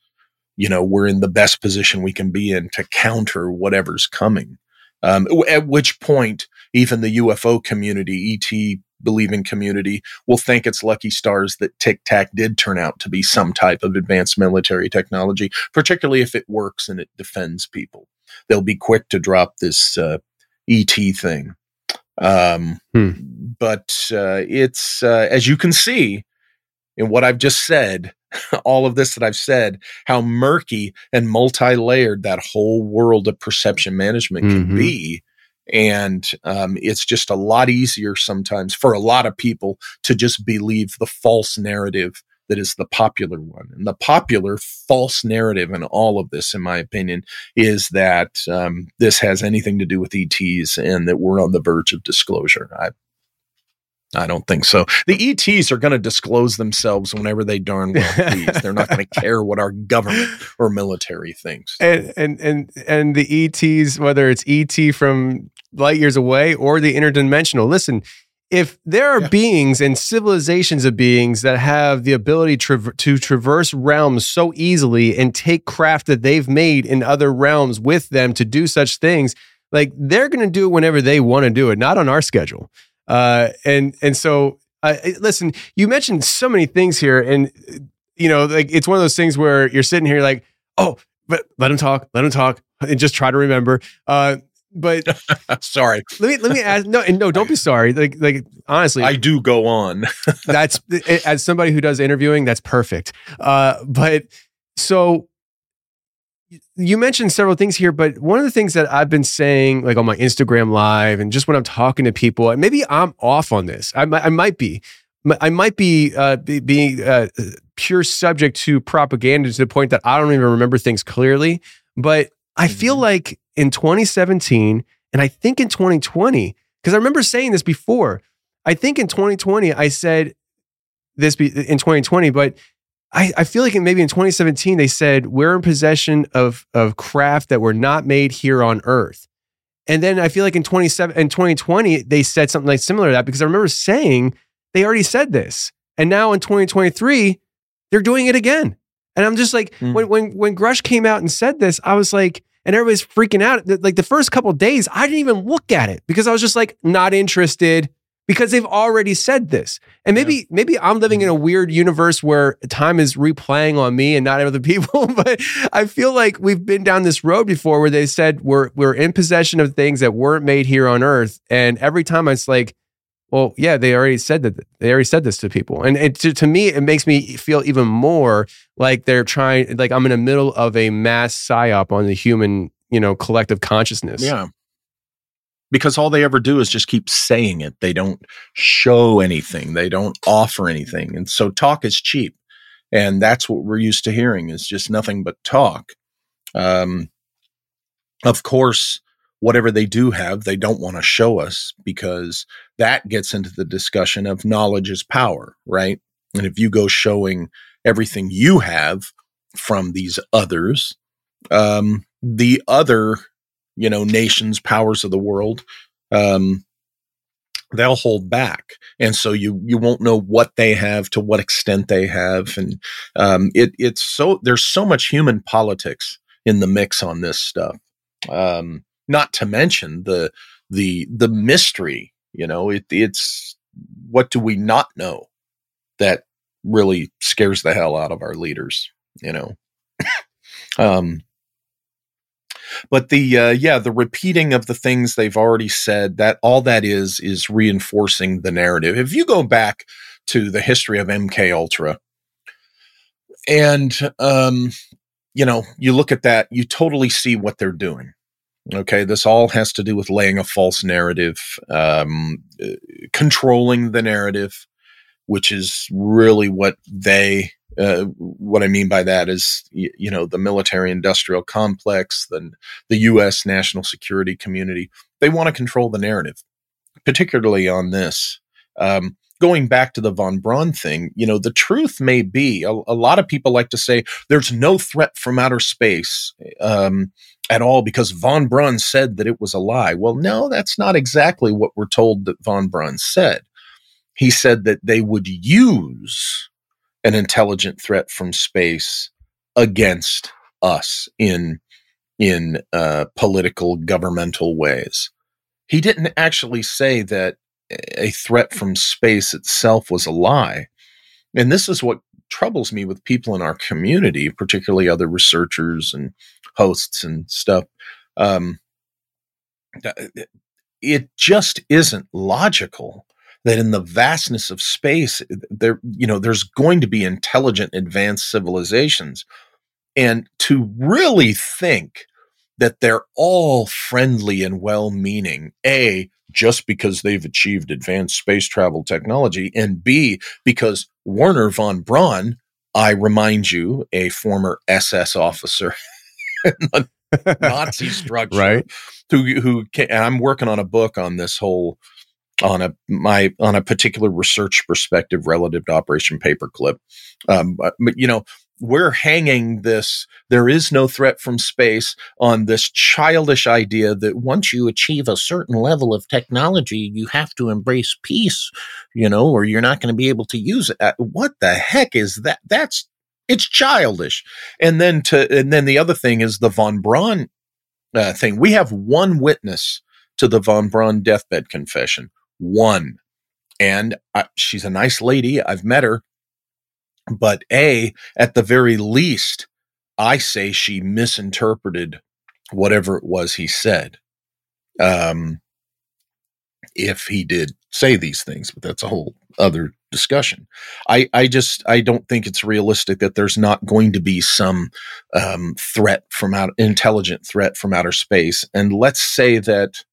you know, we're in the best position we can be in to counter whatever's coming. Um, at which point, even the UFO community, ET believing community will think its lucky stars that Tic Tac did turn out to be some type of advanced military technology, particularly if it works and it defends people. They'll be quick to drop this uh, ET thing. Um, Hmm. But uh, it's, uh, as you can see in what I've just said, all of this that I've said, how murky and multi layered that whole world of perception management can Mhm. be. And um, it's just a lot easier sometimes for a lot of people to just believe the false narrative that is the popular one. And the popular false narrative in all of this, in my opinion, is that um, this has anything to do with ETs and that we're on the verge of disclosure. I I don't think so. The ETs are going to disclose themselves whenever they darn well please. They're not going to care what our government or military thinks. and and and and the ETs, whether it's ET from light years away or the interdimensional. Listen, if there are Yeah. beings and civilizations of beings that have the ability to traverse realms so easily and take craft that they've made in other realms with them to do such things, like they're going to do it whenever they want to do it, not on our schedule. Uh, and and so, uh, listen, you mentioned so many things here, and you know, like it's one of those things where you're sitting here like, oh, but let him talk, let him talk, and just try to remember. Uh, but Sorry, let me let me ask. No, and no, don't be sorry. Like like honestly, I do go on. that's as somebody who does interviewing, that's perfect. Uh, but so you mentioned several things here, but one of the things that I've been saying, like on my Instagram live, and just when I'm talking to people, and maybe I'm off on this. I might, I might be, I might be uh, be, being uh, pure subject to propaganda to the point that I don't even remember things clearly. But I feel like in 2017, and I think in 2020, because I remember saying this before. I think in 2020 I said this be, in 2020, but I, I feel like in, maybe in 2017 they said we're in possession of of craft that were not made here on Earth. And then I feel like in 27 in 2020 they said something like similar to that because I remember saying they already said this. And now in 2023 they're doing it again. And I'm just like Mm. when when when Grusch came out and said this, I was like and everybody's freaking out. Like the first couple of days, I didn't even look at it because I was just like not interested because they've already said this. And maybe maybe I'm living in mm-hmm. a weird universe where time is replaying on me and not other people, but I feel like we've been down this road before where they said we're we're in possession of things that weren't made here on earth and every time it's like well, yeah, they already said that they already said this to people. And it to, to me it makes me feel even more like they're trying like I'm in the middle of a mass psyop on the human, you know, collective consciousness. Yeah. Because all they ever do is just keep saying it. They don't show anything. They don't offer anything. And so talk is cheap. And that's what we're used to hearing is just nothing but talk. Um, of course, whatever they do have, they don't want to show us because that gets into the discussion of knowledge is power, right? And if you go showing everything you have from these others, um, the other you know nations powers of the world um they'll hold back. And so you you won't know what they have to what extent they have. And um it it's so there's so much human politics in the mix on this stuff. Um not to mention the the the mystery you know it it's what do we not know that really scares the hell out of our leaders you know? Um but the uh, yeah the repeating of the things they've already said that all that is is reinforcing the narrative. If you go back to the history of mk ultra and um you know you look at that you totally see what they're doing okay? This all has to do with laying a false narrative um uh, controlling the narrative which is really what they uh, what I mean by that is, you, you know, the military industrial complex, the, the U.S. national security community, they want to control the narrative, particularly on this. Um, going back to the von Braun thing, you know, the truth may be a, a lot of people like to say there's no threat from outer space um, at all because von Braun said that it was a lie. Well, no, that's not exactly what we're told that von Braun said. He said that they would use an intelligent threat from space against us in in uh, political governmental ways. He didn't actually say that a threat from space itself was a lie. And this is what troubles me with people in our community, particularly other researchers and hosts and stuff. Um, it just isn't logical that in the vastness of space eh, there you know there's going to be intelligent advanced civilizations. And to really think that they're all friendly and well-meaning a just because they've achieved advanced space travel technology and b because Wernher von Braun i remind you a former ss officer nazi structure right. who who can, i'm working on a book on this whole on a my on a particular research perspective relative to Operation Paperclip. Um, but, but, you know, we're hanging this there is no threat from space on this childish idea that once you achieve a certain level of technology you have to embrace peace you know or you're not going to be able to use it. Uh, what the heck is that? That's it's childish. And then to and then the other thing is the von braun uh, thing. We have one witness to the von braun deathbed confession one. And I, she's a nice lady. I've met her. But A, at the very least, I say she misinterpreted whatever it was he said. Um, if he did say these things, but that's a whole other discussion. I, I just I don't think it's realistic that there's not going to be some um, threat from out intelligent threat from outer space. And let's say that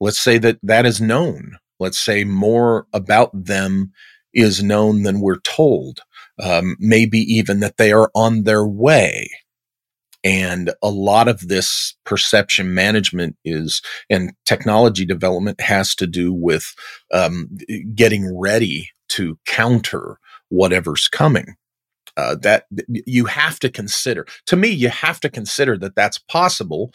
let's say that that is known. Let's say more about them is known than we're told. Um, maybe even that they are on their way. And a lot of this perception management is, and technology development has to do with um, getting ready to counter whatever's coming. Uh, that you have to consider. To me, you have to consider that that's possible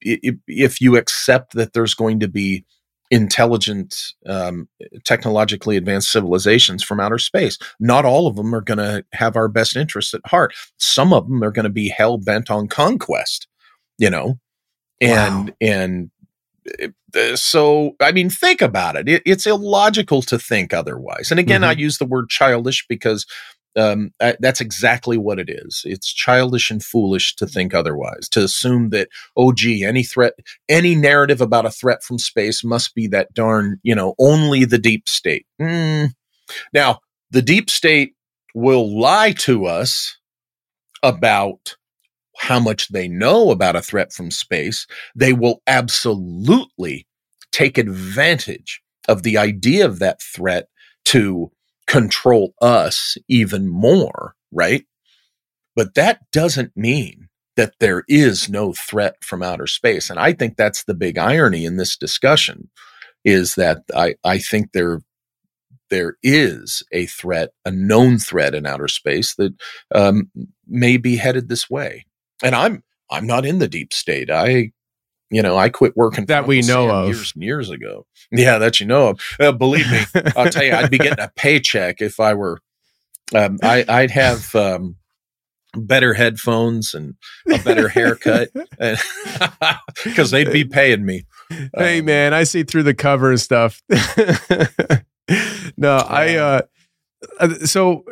if you accept that there's going to be intelligent, um, technologically advanced civilizations from outer space. Not all of them are going to have our best interests at heart. Some of them are going to be hell bent on conquest, you know, and wow. and uh, so I mean, think about it. it. It's illogical to think otherwise. And again, mm-hmm. I use the word childish because um, that's exactly what it is. It's childish and foolish to think otherwise, to assume that, oh, gee, any threat, any narrative about a threat from space must be that darn, you know, only the deep state. Mm. Now, the deep state will lie to us about how much they know about a threat from space. They will absolutely take advantage of the idea of that threat to control us even more, right? But that doesn't mean that there is no threat from outer space. And I think that's the big irony in this discussion is that I, I think there there is a threat, a known threat in outer space that um, may be headed this way. And I'm I'm not in the deep state. I you know, I quit working that we know of years and years ago. Yeah, that you know of. Uh, believe me, I'll tell you, I'd be getting a paycheck if I were. Um, I, would have um, better headphones and a better haircut because they'd be paying me. Hey, um, man, I see through the cover and stuff. no, I. Uh, uh, so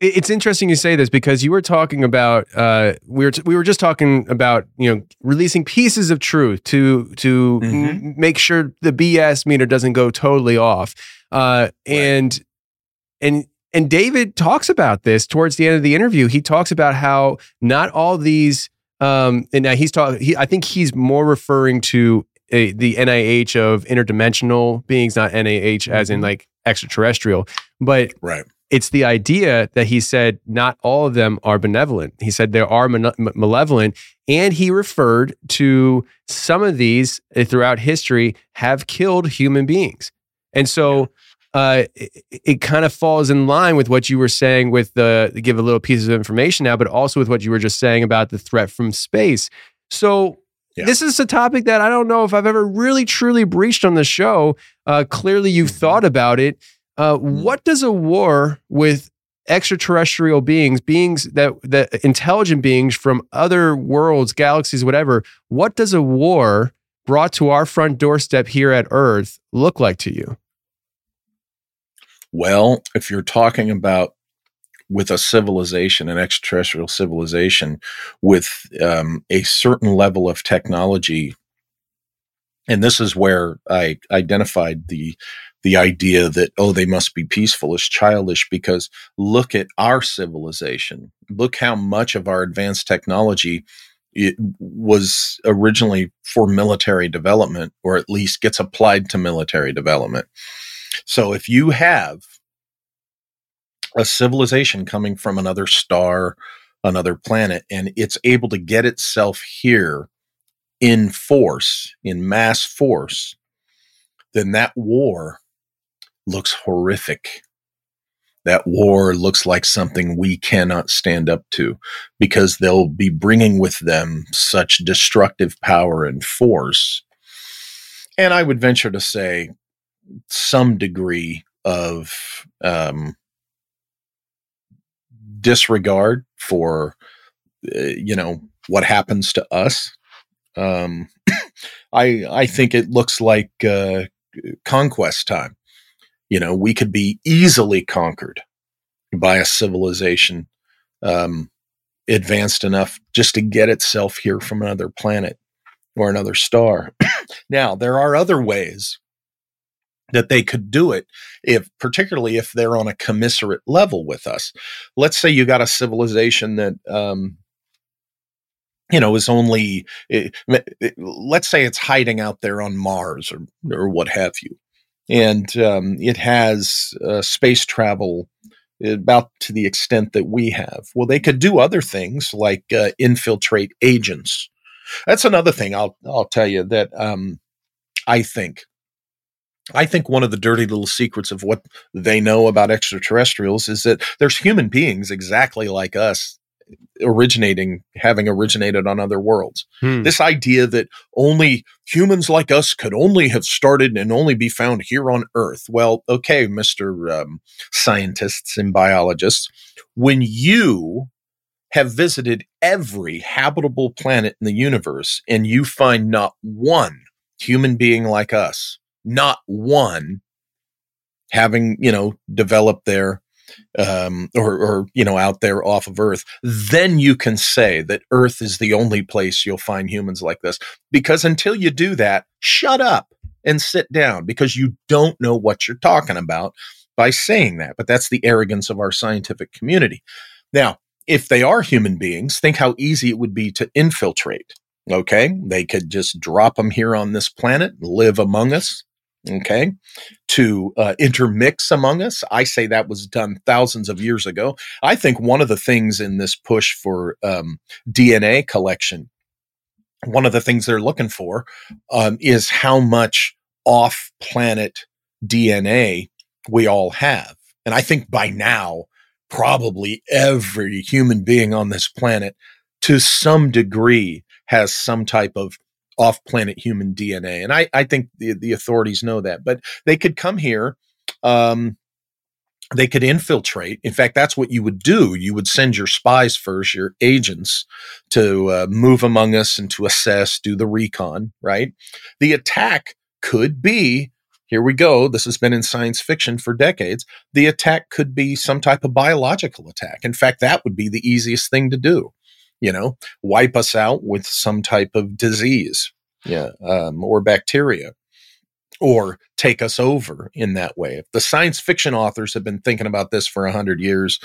it's interesting you say this because you were talking about uh, we were t- we were just talking about you know releasing pieces of truth to to mm-hmm. m- make sure the BS meter doesn't go totally off, uh, and right. and and David talks about this towards the end of the interview. He talks about how not all these um, and now he's talking. He, I think he's more referring to a, the NIH of interdimensional beings, not NIH as in mm-hmm. like extraterrestrial, but right it's the idea that he said not all of them are benevolent. He said there are malevolent, and he referred to some of these uh, throughout history have killed human beings. And so uh, it, it, kind of falls in line with what you were saying with the give a little piece of information now, but also with what you were just saying about the threat from space. So yeah. This is a topic that I don't know if I've ever really truly breached on the show. Uh, clearly, you've mm-hmm. thought about it. Uh, mm-hmm. what does a war with extraterrestrial beings, beings that that intelligent beings from other worlds, galaxies, whatever, what does a war brought to our front doorstep here at Earth look like to you? Well, if you're talking about with a civilization, an extraterrestrial civilization, with um, a certain level of technology, and this is where I identified the the idea that oh they must be peaceful is childish because look at our civilization. Look how much of our advanced technology it was originally for military development or at least gets applied to military development. So if you have a civilization coming from another star another planet and it's able to get itself here in force in mass force then that war looks horrific. That war looks like something we cannot stand up to because they'll be bringing with them such destructive power and force. And I would venture to say some degree of um, disregard for, uh, you know, what happens to us. Um, I I think it looks like uh, conquest time. You know, we could be easily conquered by a civilization um, advanced enough just to get itself here from another planet or another star. now, there are other ways that they could do it if particularly if they're on a commiserate level with us let's say you got a civilization that um, you know is only it, eh, it, eh, let's say it's hiding out there on mars or or what have you and um, it has uh, space travel about to the extent that we have. Well, they could do other things like uh, infiltrate agents. That's another thing I'll I'll tell you that um, I think. I think one of the dirty little secrets of what they know about extraterrestrials is that there's human beings exactly like us originating, having originated on other worlds. Hmm. This idea that only humans like us could only have started and only be found here on Earth. Well, okay, Mr. Um, scientists and biologists, when you have visited every habitable planet in the universe and you find not one human being like us, not one having, you know, developed their um, or, or, you know, out there off of Earth, then you can say that Earth is the only place you'll find humans like this. Because until you do that, shut up and sit down because you don't know what you're talking about by saying that. But that's the arrogance of our scientific community. Now, if they are human beings, think how easy it would be to infiltrate. Okay. They could just drop them here on this planet, live among us, okay, to uh, intermix among us. I say that was done thousands of years ago. I think one of the things in this push for um, DNA collection, one of the things they're looking for um, is how much off planet DNA we all have. And I think by now, probably every human being on this planet to some degree has some type of off planet human DNA. And I, I think the, the authorities know that, but they could come here. Um, they could infiltrate. In fact, that's what you would do. You would send your spies first, your agents, to uh, move among us and to assess, do the recon, right? The attack could be here we go. This has been in science fiction for decades. The attack could be some type of biological attack. In fact, that would be the easiest thing to do you know, wipe us out with some type of disease, yeah, um, or bacteria, or take us over in that way. If the science fiction authors have been thinking about this for a hundred years,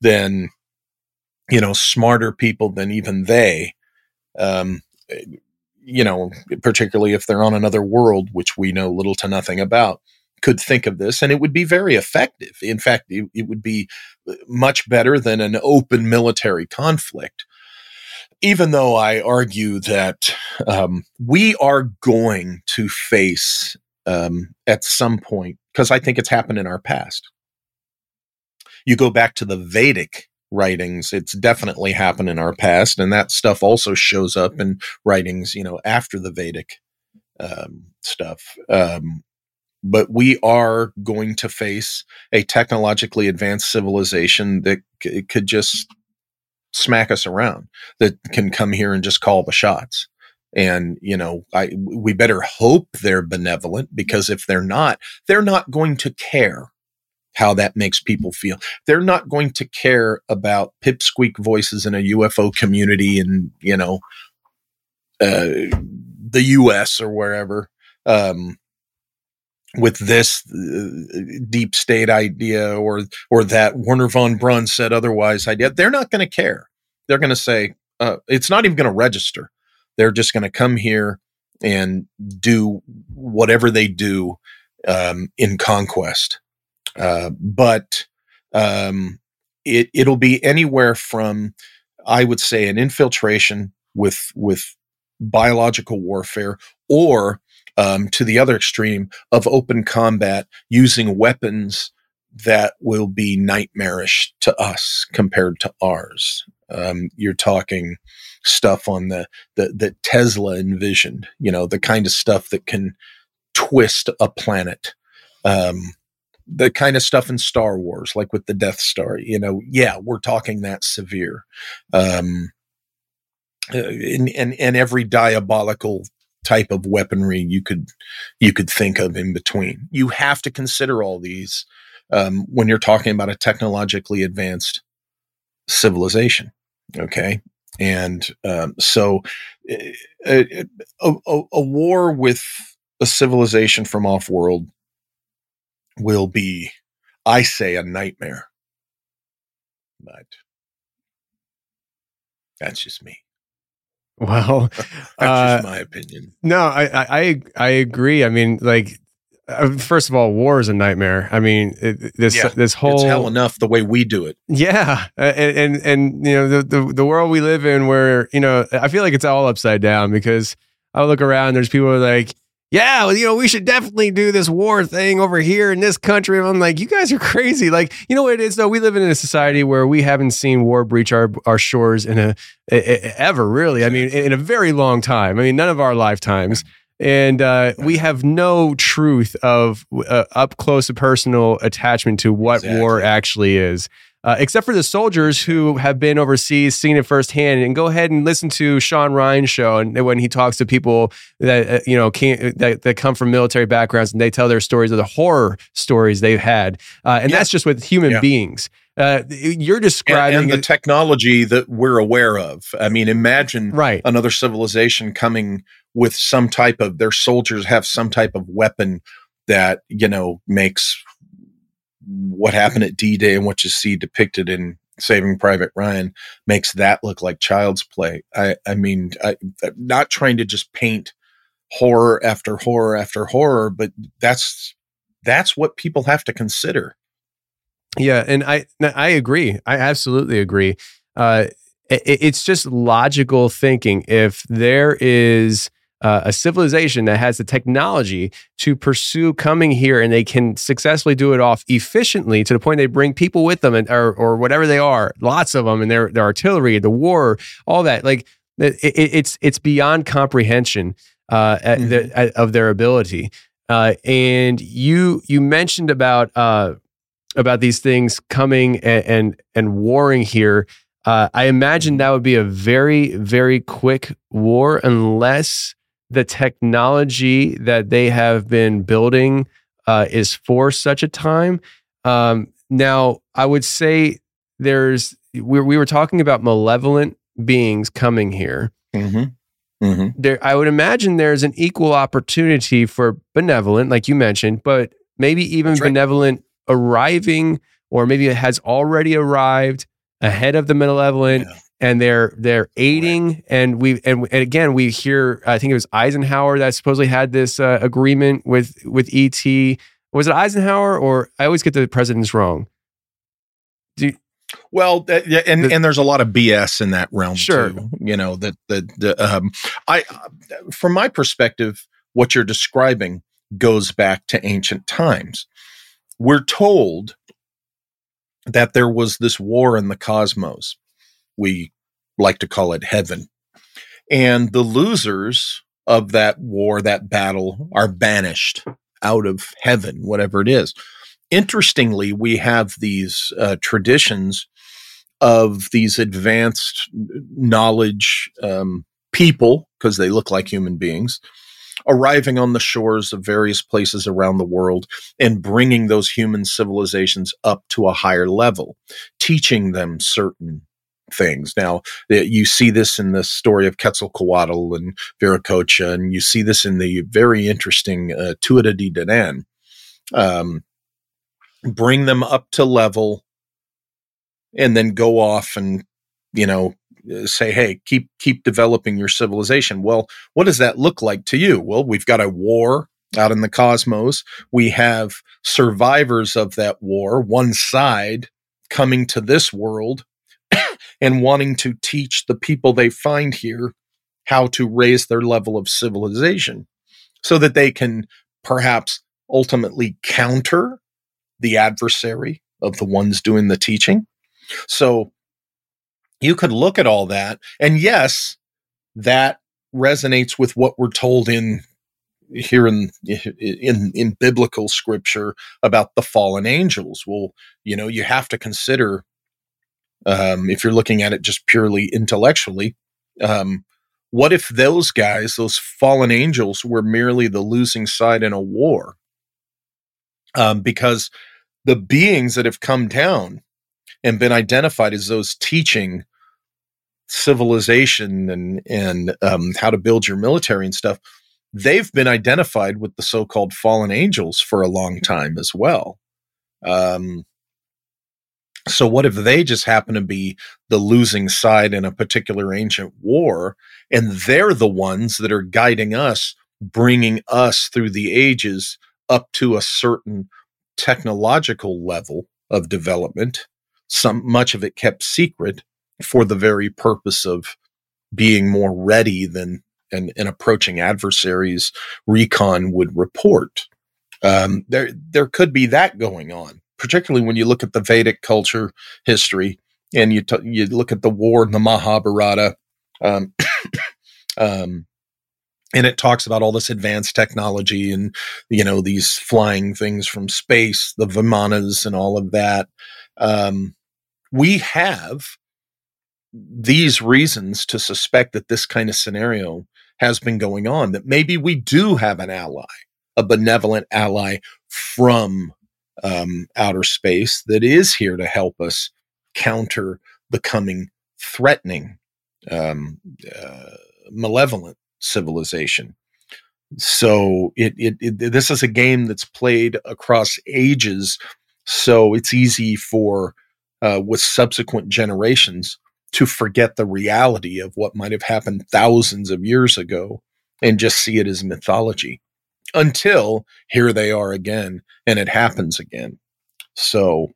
then you know, smarter people than even they, um, you know, particularly if they're on another world, which we know little to nothing about, could think of this and it would be very effective. In fact, it, it would be uh, much better than an open military conflict even though I argue that um, we are going to face um, at some point, because I think it's happened in our past. You go back to the Vedic writings, it's definitely happened in our past, and that stuff also shows up in writings, you know, after the Vedic um, stuff. Um, but we are going to face a technologically advanced civilization that c- could just smack us around that can come here and just call the shots and you know i we better hope they're benevolent because if they're not they're not going to care how that makes people feel. They're not going to care about pipsqueak voices in a UFO community in, you know, uh, the US or wherever. Um, with this uh, deep state idea or or that Wernher von Braun said otherwise idea, they're not going to care. They're going to say uh, it's not even going to register. They're just going to come here and do whatever they do um, in conquest. Uh, but um, it it'll be anywhere from I would say an infiltration with with biological warfare or um, to the other extreme of open combat using weapons that will be nightmarish to us compared to ours. Um, you're talking stuff on the, the that Tesla envisioned, you know, the kind of stuff that can twist a planet. Um, the kind of stuff in Star Wars, like with the Death Star, you know, yeah, we're talking that severe. Um, and, and, and every diabolical type of weaponry you could you could think of in between. You have to consider all these um, when you're talking about a technologically advanced civilization. Okay, and um, so a, a, a, a war with a civilization from off world will be, I say, a nightmare. But that's just me. Well, that's uh, just my opinion. No, I, I I agree. I mean, like uh, first of all, war is a nightmare. I mean, it, this Yeah, this whole it's hell enough the way we do it. Yeah, and, and and you know the, the the world we live in, where you know I feel like it's all upside down because I look around, there's people like, yeah, well, you know, we should definitely do this war thing over here in this country. And I'm like, you guys are crazy. Like, you know what it is though? We live in a society where we haven't seen war breach our our shores in a, a- a- ever really. I mean, in a very long time. I mean, none of our lifetimes. And uh, we have no truth of uh, up close and personal attachment to what war actually is. Uh, except for the soldiers who have been overseas, seen it firsthand, and go ahead and listen to Sean Ryan's show, and when he talks to people that uh, you know came, that, that come from military backgrounds, and they tell their stories of the horror stories they've had, uh, and that's just with human Yeah. beings. Uh, you're And, describing and the it- technology that we're aware of. I mean, imagine right. another civilization coming with some type of their soldiers have some type of weapon that you know makes what happened at D-Day and what you see depicted in Saving Private Ryan makes that look like child's play. I, I mean, I, I'm not trying to just paint horror after horror after horror, but that's that's what people have to consider. Yeah, and I I agree. I absolutely agree. Uh, it, it's just logical thinking. If there is uh, a civilization that has the technology to pursue coming here and they can successfully do it off efficiently to the point they bring people with them and or, or whatever they are, lots of them, and their their artillery, the war, all that. Like it, it, it's it's beyond comprehension uh, at the, at- of their ability. Uh, and you you mentioned about uh, about these things coming and and, and warring here. Uh, I imagine that would be a very very quick war unless the technology that they have been building uh, is for such a time. Um, now, I would say there's we, we were talking about malevolent beings coming here Mm-hmm. Mm-hmm. there I would imagine there's an equal opportunity for benevolent, like you mentioned, but maybe even right. benevolent arriving, or maybe it has already arrived ahead of the malevolent, and they're they're aiding. And we and, and again we hear I think it was Eisenhower that supposedly had this uh, agreement with with ET. Was it Eisenhower or I always get the presidents wrong? Do you- Well, that, yeah, and The- and there's a lot of BS in that realm Sure. too. You know that the the um, I from my perspective, what you're describing goes back to ancient times. We're told that there was this war in the cosmos. We like to call it heaven, and the losers of that war, that battle, are banished out of heaven, whatever it is. Interestingly, we have these uh, traditions of these advanced knowledge um, people because they look like human beings arriving on the shores of various places around the world and bringing those human civilizations up to a higher level, teaching them certain things. Now, you see this in the story of Quetzalcoatl and Viracocha, and you see this in the very interesting uh, Tuatha de Danann. Um, bring them up to level and then go off and, you know, say, hey, keep keep developing your civilization. Well, what does that look like to you? Well, we've got a war out in the cosmos. We have survivors of that war, one side coming to this world and wanting to teach the people they find here how to raise their level of civilization so that they can perhaps ultimately counter the adversary of the ones doing the teaching. So you could look at all that. And yes, that resonates with what we're told in here in in in biblical scripture about the fallen angels well you know you have to consider um, if you're looking at it just purely intellectually um, what if those guys those fallen angels were merely the losing side in a war? Um, because the beings that have come down and been identified as those teaching civilization and and um, how to build your military and stuff they've been identified with the so-called fallen angels for a long time as well. Um, so what if they just happen to be the losing side in a particular ancient war and they're the ones that are guiding us bringing us through the ages up to a certain technological level of development some much of it kept secret for the very purpose of being more ready than an, approaching adversary's recon would report. Um, there, there could be that going on, particularly when you look at the Vedic culture history and you t- you look at the war in the Mahabharata, um, um, and it talks about all this advanced technology and you know these flying things from space, the Vimanas, and all of that. Um, we have these reasons to suspect that this kind of scenario has been going on, that maybe we do have an ally, a benevolent ally from um, outer space that is here to help us counter the coming threatening, um, uh, malevolent civilization. So it, it, it, this is a game that's played across ages, so it's easy for uh, with subsequent generations to forget the reality of what might have happened thousands of years ago and just see it as mythology until here they are again and it happens again. So,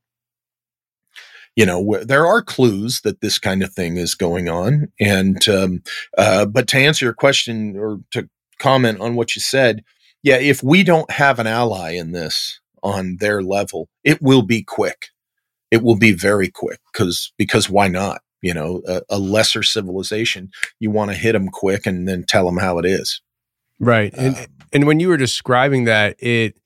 you know, there are clues that this kind of thing is going on. And, um, uh, but to answer your question or to comment on what you said, yeah, if we don't have an ally in this on their level, it will be quick. It will be very quick because because why not? you know a, a lesser civilization you want to hit them quick and then tell them how it is right and um, and when you were describing that it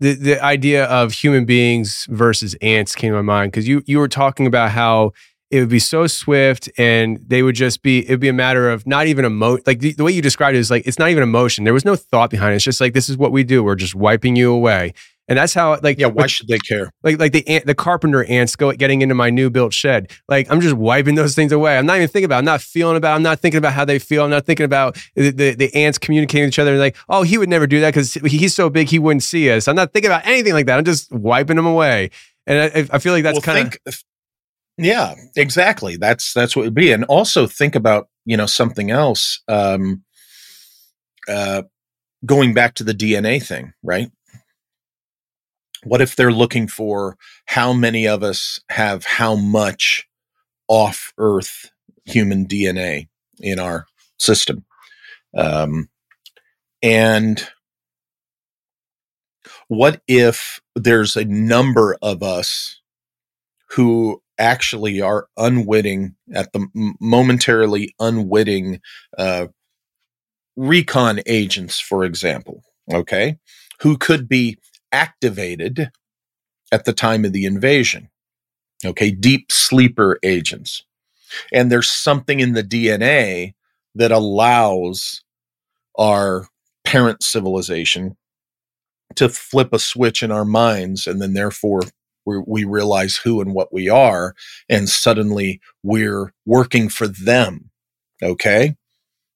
the the idea of human beings versus ants came to my mind because you you were talking about how it would be so swift and they would just be it would be a matter of not even emo like the, the way you described it is like it's not even emotion. There was no thought behind it. It's just like this is what we do. We're just wiping you away and that's how like yeah why should they care? like like the ant, the carpenter ants go getting into my new built shed. Like i'm just wiping those things away. I'm not even thinking about it. i'm not feeling about it. i'm not thinking about how they feel. I'm not thinking about the, the, the ants communicating with each other. And like oh he would never do that because he's so big he wouldn't see us. I'm not thinking about anything like that. I'm just wiping them away. And i, I feel like that's well, kind of yeah exactly. That's that's what it would be. And also think about you know something else um uh going back to the dna thing right what if they're looking for how many of us have how much off earth human DNA in our system? Um, and what if there's a number of us who actually are unwitting at the momentarily unwitting uh, recon agents, for example, okay, who could be activated at the time of the invasion. Okay, deep sleeper agents. And there's something in the DNA that allows our parent civilization to flip a switch in our minds and then therefore we we realize who and what we are and suddenly we're working for them okay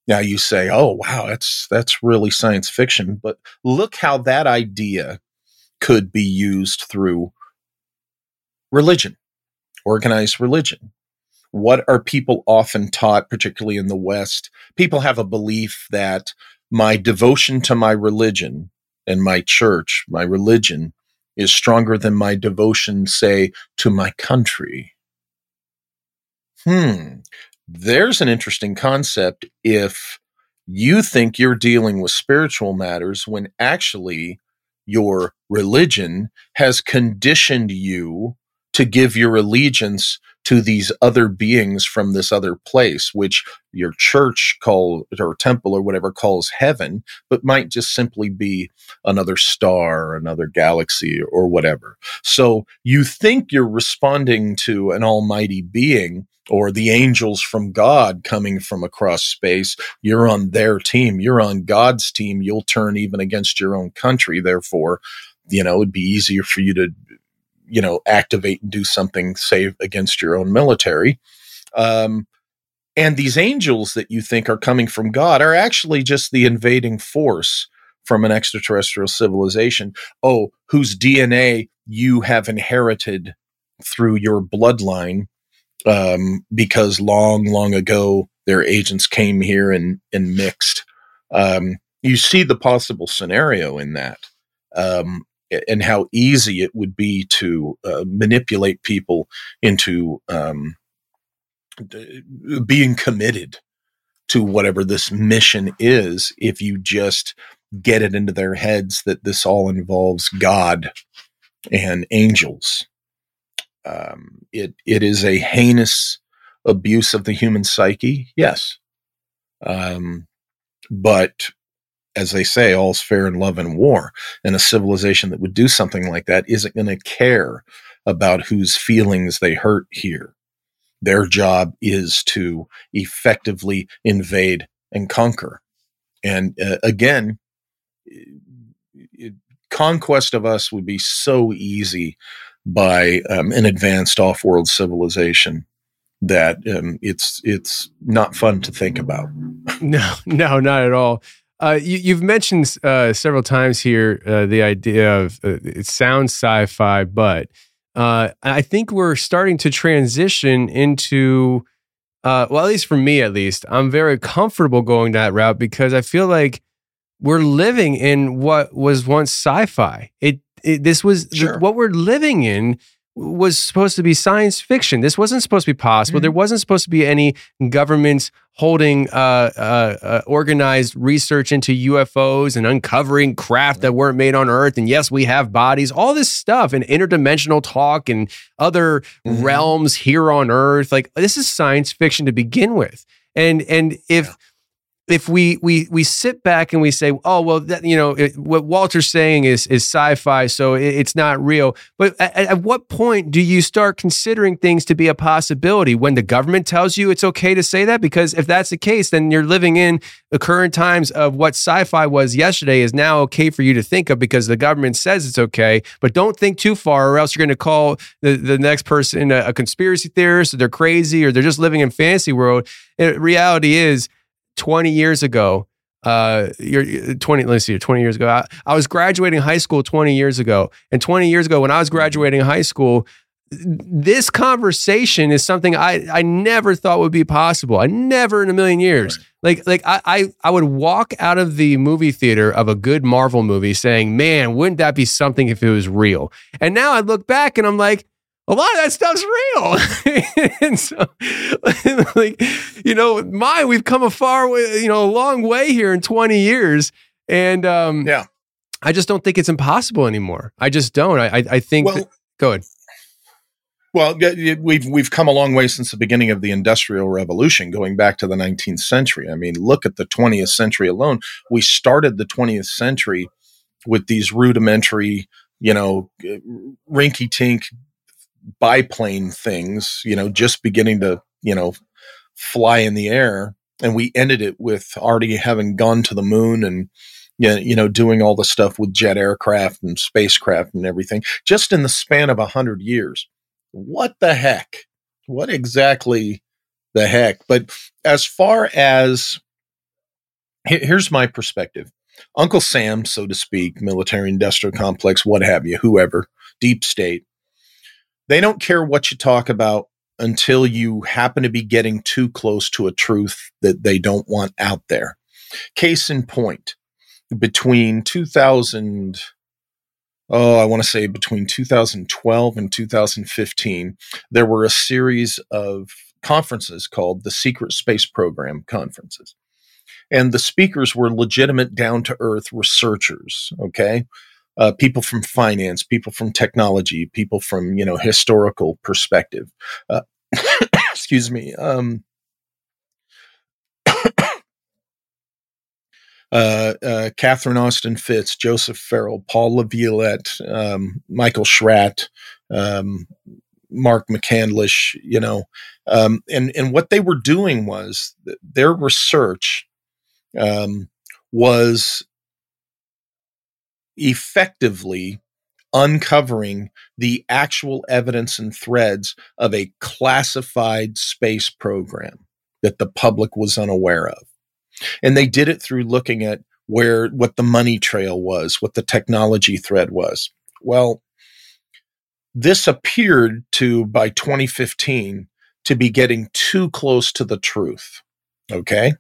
now you say oh wow that's that's really science fiction but look how that idea could be used through religion organized religion. What are people often taught particularly in the west? People have a belief that my devotion to my religion and my church, my religion, is stronger than my devotion, say, to my country. Hmm, there's an interesting concept. If you think you're dealing with spiritual matters when actually your religion has conditioned you to give your allegiance to these other beings from this other place, which your church call or temple or whatever calls heaven, but might just simply be another star, another galaxy, or whatever. So you think you're responding to an almighty being or the angels from God coming from across space. You're on their team. You're on God's team. You'll turn even against your own country. Therefore, you know, it'd be easier for you to you know, activate and do something, say, against your own military. Um, and these angels that you think are coming from God are actually just the invading force from an extraterrestrial civilization. Oh, whose DNA you have inherited through your bloodline um, because long, long ago their agents came here and, and mixed. Um, you see the possible scenario in that. Um, and how easy it would be to uh, manipulate people into um, being committed to whatever this mission is if you just get it into their heads that this all involves God and angels. Um, it it is a heinous abuse of the human psyche, yes, um, but as they say, all's fair in love and war. And a civilization that would do something like that isn't going to care about whose feelings they hurt here. Their job is to effectively invade and conquer. And uh, again, it, conquest of us would be so easy by um, an advanced off-world civilization that um, it's it's not fun to think about. No, no, not at all. Uh, you, have mentioned uh, several times here uh, the idea of uh, it sounds sci-fi, but uh, I think we're starting to transition into, uh, well, at least for me, at least, I'm very comfortable going that route because I feel like we're living in what was once sci-fi. It, it this was sure. what we're living in was supposed to be science fiction. This wasn't supposed to be possible. Mm-hmm. There wasn't supposed to be any governments holding uh, uh, uh, organized research into UFOs and uncovering craft that weren't made on Earth. And yes, we have bodies, all this stuff and interdimensional talk and other mm-hmm. realms here on Earth. Like this is science fiction to begin with. And and if yeah if we we we sit back and we say, oh well, that, you know it, what Walter's saying is is sci-fi, so it, it's not real. But at, at, what point do you start considering things to be a possibility when the government tells you it's okay to say that? Because if that's the case, then you're living in the current times of what sci-fi was yesterday is now okay for you to think of because the government says it's okay. But don't think too far, or else you're going to call the the next person a, a conspiracy theorist, or they're crazy, or they're just living in fantasy world. And reality is 20 years ago, uh, you're 20, let's see, 20 years ago, I, I was graduating high school 20 years ago. And 20 years ago, when I was graduating high school, this conversation is something I, I never thought would be possible. I never in a million years. Like like I, I I would walk out of the movie theater of a good Marvel movie saying, "Man, wouldn't that be something if it was real?" And now I look back and I'm like, a lot of that stuff's real. and so, like, you know, my, we've come a far way, you know, a long way here in 20 years. And um, yeah, I just don't think it's impossible anymore. I just don't. I, I, I think, well, that, go ahead. Well, we've we've come a long way since the beginning of the Industrial Revolution, going back to the 19th century. I mean, look at the 20th century alone. We started the 20th century with these rudimentary, you know, rinky tink biplane things, you know, just beginning to, you know, fly in the air. And we ended it with already having gone to the moon and you know, doing all the stuff with jet aircraft and spacecraft and everything, just in the span of a hundred years. What the heck? What exactly the heck? But as far as here's my perspective. Uncle Sam, so to speak, military industrial complex, what have you, whoever, deep state, they don't care what you talk about until you happen to be getting too close to a truth that they don't want out there. Case in point, between 2000, oh, I want to say between 2012 and 2015, there were a series of conferences called the Secret Space Program conferences. And the speakers were legitimate, down to earth researchers, okay? Uh, people from finance, people from technology, people from, you know, historical perspective. Uh, excuse me. Um, uh, uh, Catherine Austin Fitts, Joseph Farrell, Paul LaViolette, um, Michael Schratt, um, Mark McCandlish, you know, um, and and what they were doing was their research um, was effectively uncovering the actual evidence and threads of a classified space program that the public was unaware of. And they did it through looking at where what the money trail was, what the technology thread was. Well, this appeared to by 2015 to be getting too close to the truth. Okay?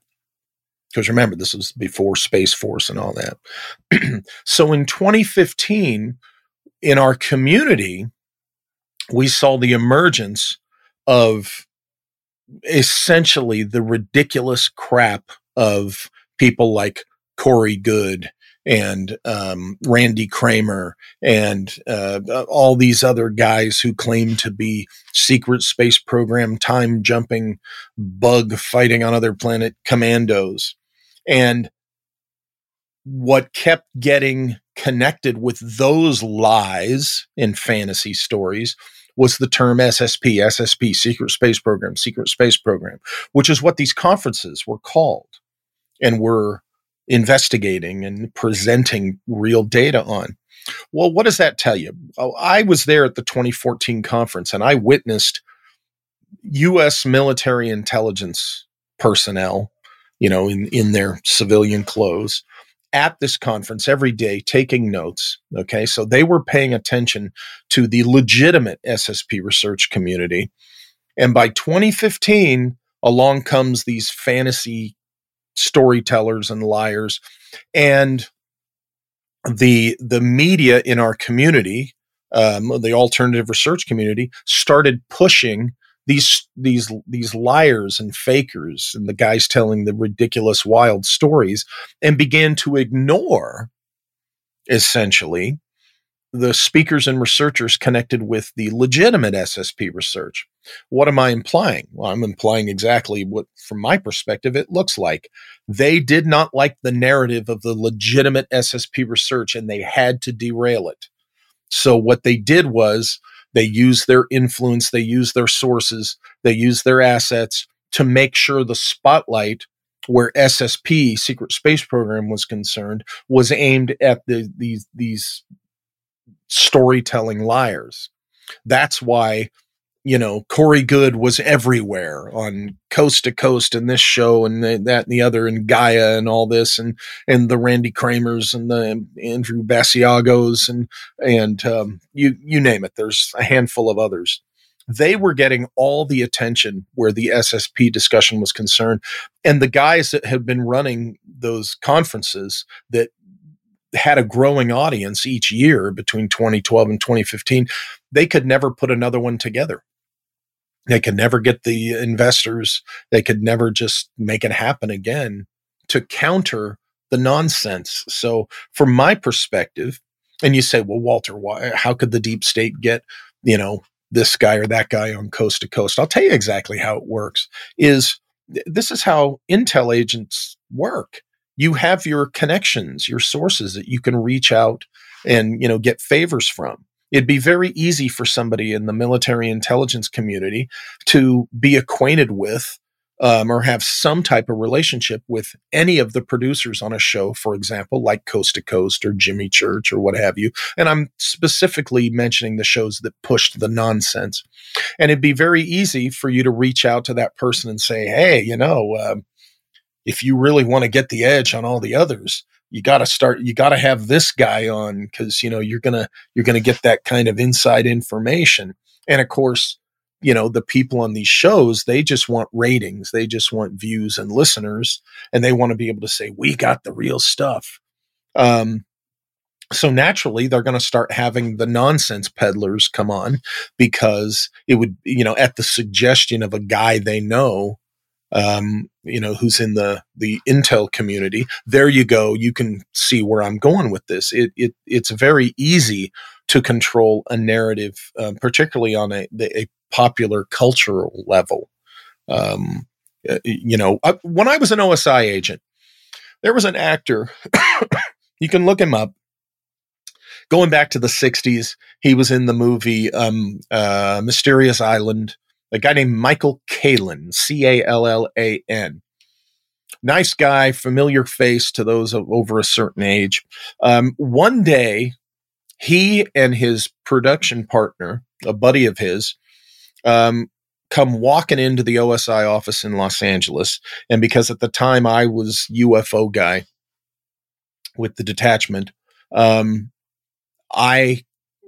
Because remember, this was before Space Force and all that. so in 2015, in our community, we saw the emergence of essentially the ridiculous crap of people like Corey Goode and um, Randy Cramer and uh, all these other guys who claim to be secret space program time jumping bug fighting on other planet commandos. And what kept getting connected with those lies in fantasy stories was the term SSP, SSP, Secret Space Program, Secret Space Program, which is what these conferences were called and were investigating and presenting real data on. Well, what does that tell you? Oh, I was there at the 2014 conference and I witnessed US military intelligence personnel, you know, in, in their civilian clothes at this conference every day taking notes. Okay. So they were paying attention to the legitimate SSP research community. And by 2015, along comes these fantasy storytellers and liars. And the the media in our community, um, the alternative research community, started pushing these these these liars and fakers and the guys telling the ridiculous wild stories and began to ignore essentially the speakers and researchers connected with the legitimate SSP research. What am I implying? Well, I'm implying exactly what, from my perspective, it looks like. They did not like the narrative of the legitimate SSP research and they had to derail it. So, what they did was they use their influence, they use their sources, they use their assets to make sure the spotlight where SSP secret space program was concerned was aimed at the these these storytelling liars. That's why you know, Corey Goode was everywhere on coast to coast in this show and the, that and the other and Gaia and all this and and the Randy Cramers and the Andrew Basiagos and and um, you you name it. There's a handful of others. They were getting all the attention where the SSP discussion was concerned, and the guys that had been running those conferences that had a growing audience each year between 2012 and 2015 they could never put another one together they could never get the investors. They could never just make it happen again to counter the nonsense. So, from my perspective, and you say, well, Walter, why, how could the deep state get, you know, this guy or that guy on coast to coast? I'll tell you exactly how it works. Is this is how intel agents work. You have your connections, your sources that you can reach out and, you know, get favors from it'd be very easy for somebody in the military intelligence community to be acquainted with um, or have some type of relationship with any of the producers on a show, for example, like Coast to Coast or Jimmy Church or what have you. And I'm specifically mentioning the shows that pushed the nonsense. And it'd be very easy for you to reach out to that person and say, hey, you know, um, if you really want to get the edge on all the others, you got to start you got to have this guy on cuz you know you're to you're to get that kind of inside information. And of course, you know the people on these shows they just want ratings they just want views and listeners and they want to be able to say we got the real stuff um, so naturally they're going to start having the nonsense peddlers come on because it would you know at the suggestion of a guy they know um, you know who's in the the intel community there you go you can see where i'm going with this it, it it's very easy to control a narrative uh, particularly on a, a popular cultural level. Um, uh, you know, I, when I was an OSI agent, there was an actor. you can look him up. Going back to the '60s, he was in the movie um, uh, Mysterious Island. A guy named Michael Callan, C A L L A N. Nice guy, familiar face to those of over a certain age. Um, one day, he and his production partner, a buddy of his, um, come walking into the OSI office in Los Angeles. And because at the time I was UFO guy with the detachment, um, I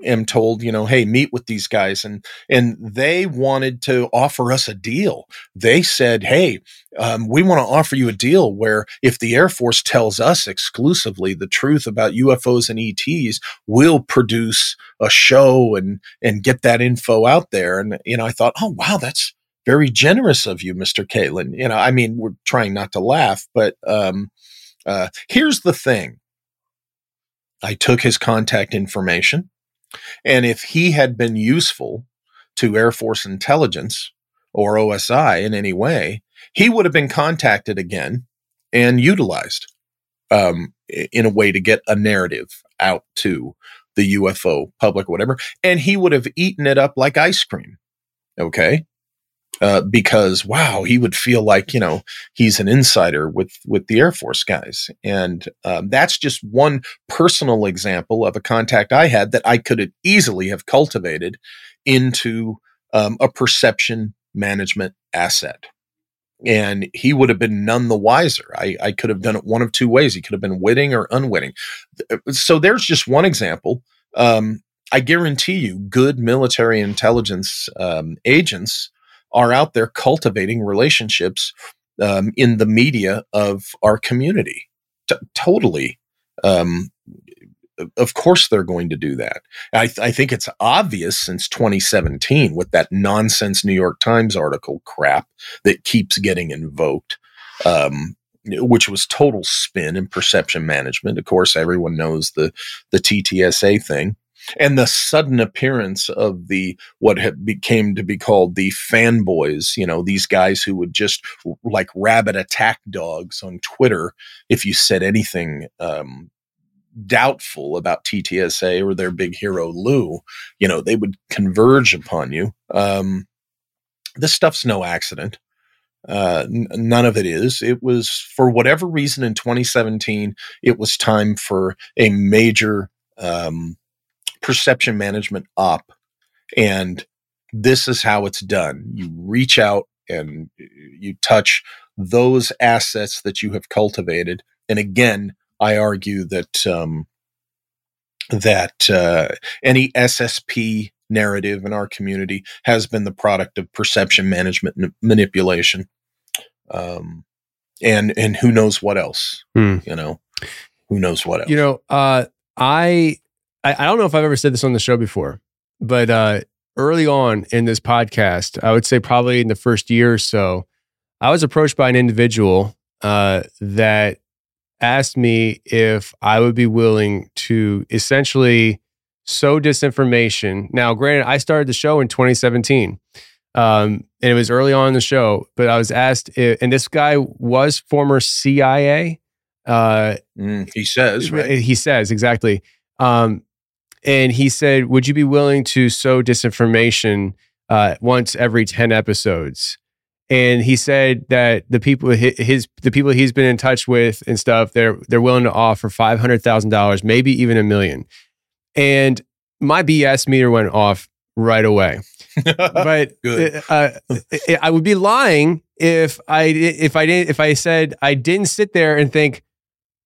am told, you know, hey, meet with these guys, and and they wanted to offer us a deal. They said, hey, um, we want to offer you a deal where if the Air Force tells us exclusively the truth about UFOs and ETs, we'll produce a show and and get that info out there. And you know, I thought, oh wow, that's very generous of you, Mr. Caitlin. You know, I mean, we're trying not to laugh, but um, uh, here's the thing. I took his contact information. And if he had been useful to Air Force intelligence or OSI in any way, he would have been contacted again and utilized um, in a way to get a narrative out to the UFO public, whatever. And he would have eaten it up like ice cream. Okay uh, because wow, he would feel like you know he's an insider with with the Air Force guys, and um, that's just one personal example of a contact I had that I could easily have cultivated into um, a perception management asset. And he would have been none the wiser. I, I could have done it one of two ways. He could have been witting or unwitting. Uh, so there's just one example. Um, I guarantee you, good military intelligence um, agents are out there cultivating relationships um, in the media of our community. T- totally. Um, of course, they're going to do that. I, th- I, think it's obvious since 2017 with that nonsense New York Times article crap that keeps getting invoked, um, which was total spin and perception management. Of course, everyone knows the the TTSA thing and the sudden appearance of the what became to be called the fanboys you know these guys who would just like rabid attack dogs on twitter if you said anything um, doubtful about ttsa or their big hero lou you know they would converge upon you um, this stuff's no accident uh, n- none of it is. It was for whatever reason in 2017, it was time for a major um, perception management up. And this is how it's done. You reach out and you touch those assets that you have cultivated. And again, I argue that um, that uh, any SSP narrative in our community has been the product of perception management n- manipulation, um, and and who knows what else? Hmm. You know, who knows what else? You know, uh, I I, I don't know if I've ever said this on the show before, but uh, early on in this podcast, I would say probably in the first year or so, I was approached by an individual uh, that asked me if I would be willing to essentially sow disinformation. Now, granted, I started the show in 2017. Um, and it was early on in the show, but I was asked, if, and this guy was former CIA. Uh, mm, he says, right? He says exactly. Um, and he said, "Would you be willing to sow disinformation uh, once every ten episodes?" and he said that the people his the people he's been in touch with and stuff they're they're willing to offer five hundred thousand dollars, maybe even a million. And my BS meter went off right away. but uh, I- I would be lying if I if I didn't if I said I didn't sit there and think,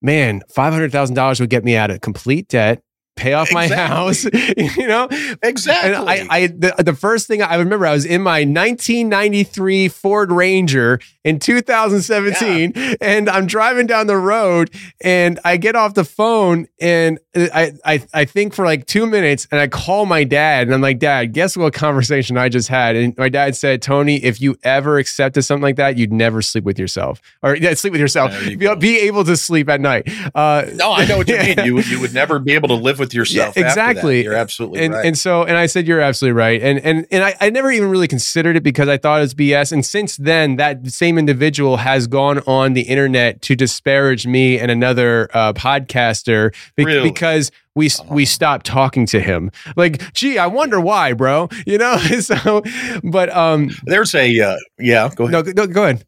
man, five hundred thousand dollars would get me out of complete debt, pay off my house, you know. Exactly. And I, I the, the first thing I remember, I was in my 1993 Ford Ranger in 2017, and I'm driving down the road, and I get off the phone, and I, I I think for like two minutes, and I call my dad, and I'm like, Dad, guess what conversation I just had? And my dad said, Tony, if you ever accepted something like that, you'd never sleep with yourself, or yeah, sleep with yourself, you be, be able to sleep at night. Uh, no, I know what you mean. You you would never be able to live with yourself. after that. exactly. You're absolutely and, right. And so, and I said, you're absolutely right. And and and I, I never even really considered it because I thought it was BS. And since then, that same individual has gone on the internet to disparage me and another uh, podcaster be- Really? because we we stopped talking to him. Like, gee, I wonder why, bro. You know. so, but um, There's a uh, yeah. Go ahead. no, no, go ahead.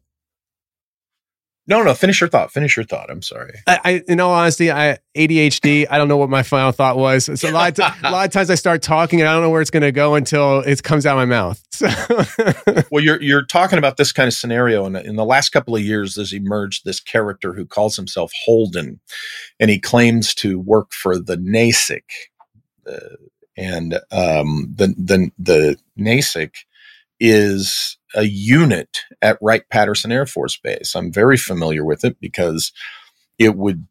No, no. Finish your thought. Finish your thought. I'm sorry. I, I, in all honesty, I ADHD. I don't know what my final thought was. So a lot, of ti- a lot of times I start talking and I don't know where it's going to go until it comes out of my mouth. So, Well, you're you're talking about this kind of scenario, and in the last couple of years, there's emerged this character who calls himself Holden, and he claims to work for the NASIC, uh, and um, the the the NASIC is a unit at Wright Patterson Air Force Base. I'm very familiar with it because it would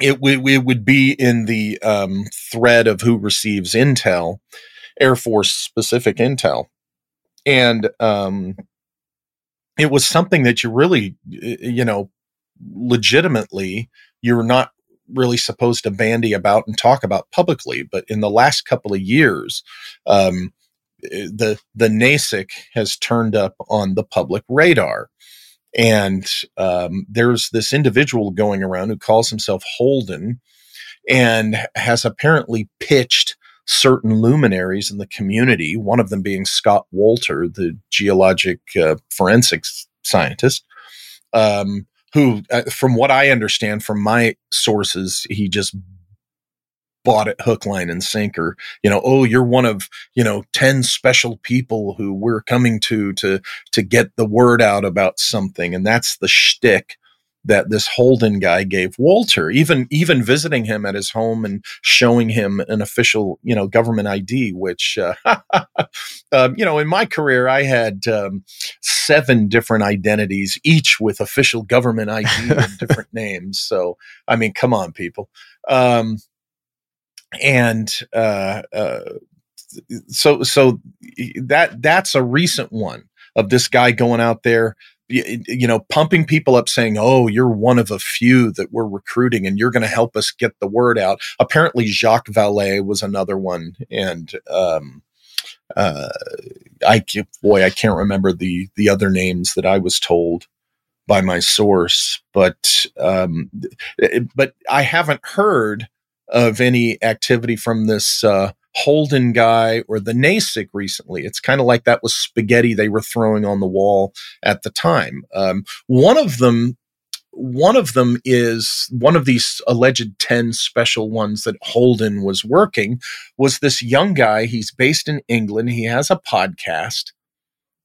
it would it would be in the um, thread of who receives intel, Air Force specific intel, and um, it was something that you really you know legitimately you're not really supposed to bandy about and talk about publicly but in the last couple of years um, the the NASIC has turned up on the public radar. And um, there's this individual going around who calls himself Holden and has apparently pitched certain luminaries in the community, one of them being Scott Wolter, the geologic uh, forensics scientist, um, who, uh, from what I understand from my sources, he just bought it hook, line, and sinker. You know, oh, you're one of you know ten special people who we're coming to to to get the word out about something, and that's the shtick that this Holden guy gave Wolter. Even even visiting him at his home and showing him an official you know government ID, which uh, um, you know in my career I had um, seven different identities, each with official government ID and different names. So I mean, come on, people. Um, and uh, uh, so so that that's a recent one of this guy going out there y- you know pumping people up saying oh you're one of a few that we're recruiting and you're going to help us get the word out. Apparently jacques vallée was another one and um uh i boy i can't remember the the other names that i was told by my source but um but i haven't heard of any activity from this uh, Holden guy or the NASIC recently. It's kind of like that was spaghetti they were throwing on the wall at the time. Um, one of them, one of them is one of these alleged ten special ones that Holden was working was this young guy. He's based in England. He has a podcast,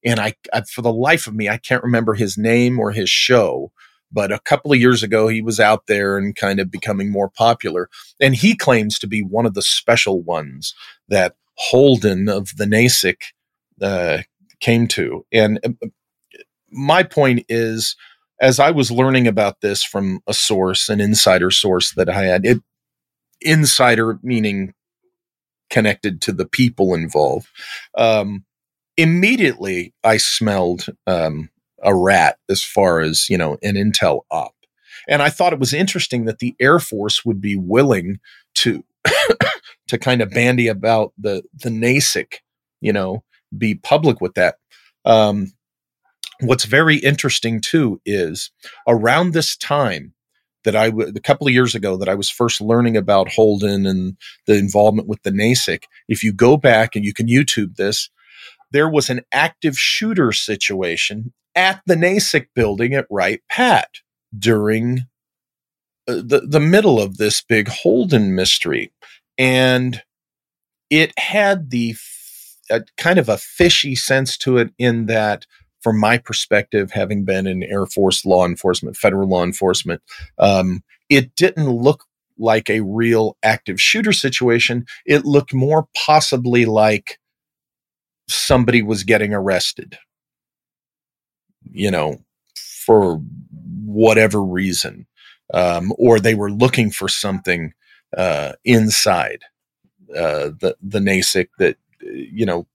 and I, I for the life of me, I can't remember his name or his show but a couple of years ago he was out there and kind of becoming more popular. And he claims to be one of the special ones that holden of the nasic uh, came to. And uh, my point is as i was learning about this from a source an insider source that i had it insider meaning connected to the people involved um, immediately i smelled um, a rat as far as you know an intel op and i thought it was interesting that the air force would be willing to to kind of bandy about the the nasic you know be public with that um what's very interesting too is around this time that I w- a couple of years ago that I was first learning about Holden and the involvement with the NASIC. If you go back and you can YouTube this, there was an active shooter situation at the NASIC building at Wright Pat during uh, the the middle of this big Holden mystery, and it had the f- a, kind of a fishy sense to it in that from my perspective, having been in Air Force law enforcement, federal law enforcement, um, it didn't look like a real active shooter situation. It looked more possibly like somebody was getting arrested, you know, for whatever reason, um, or they were looking for something uh, inside uh, the the NASIC that you know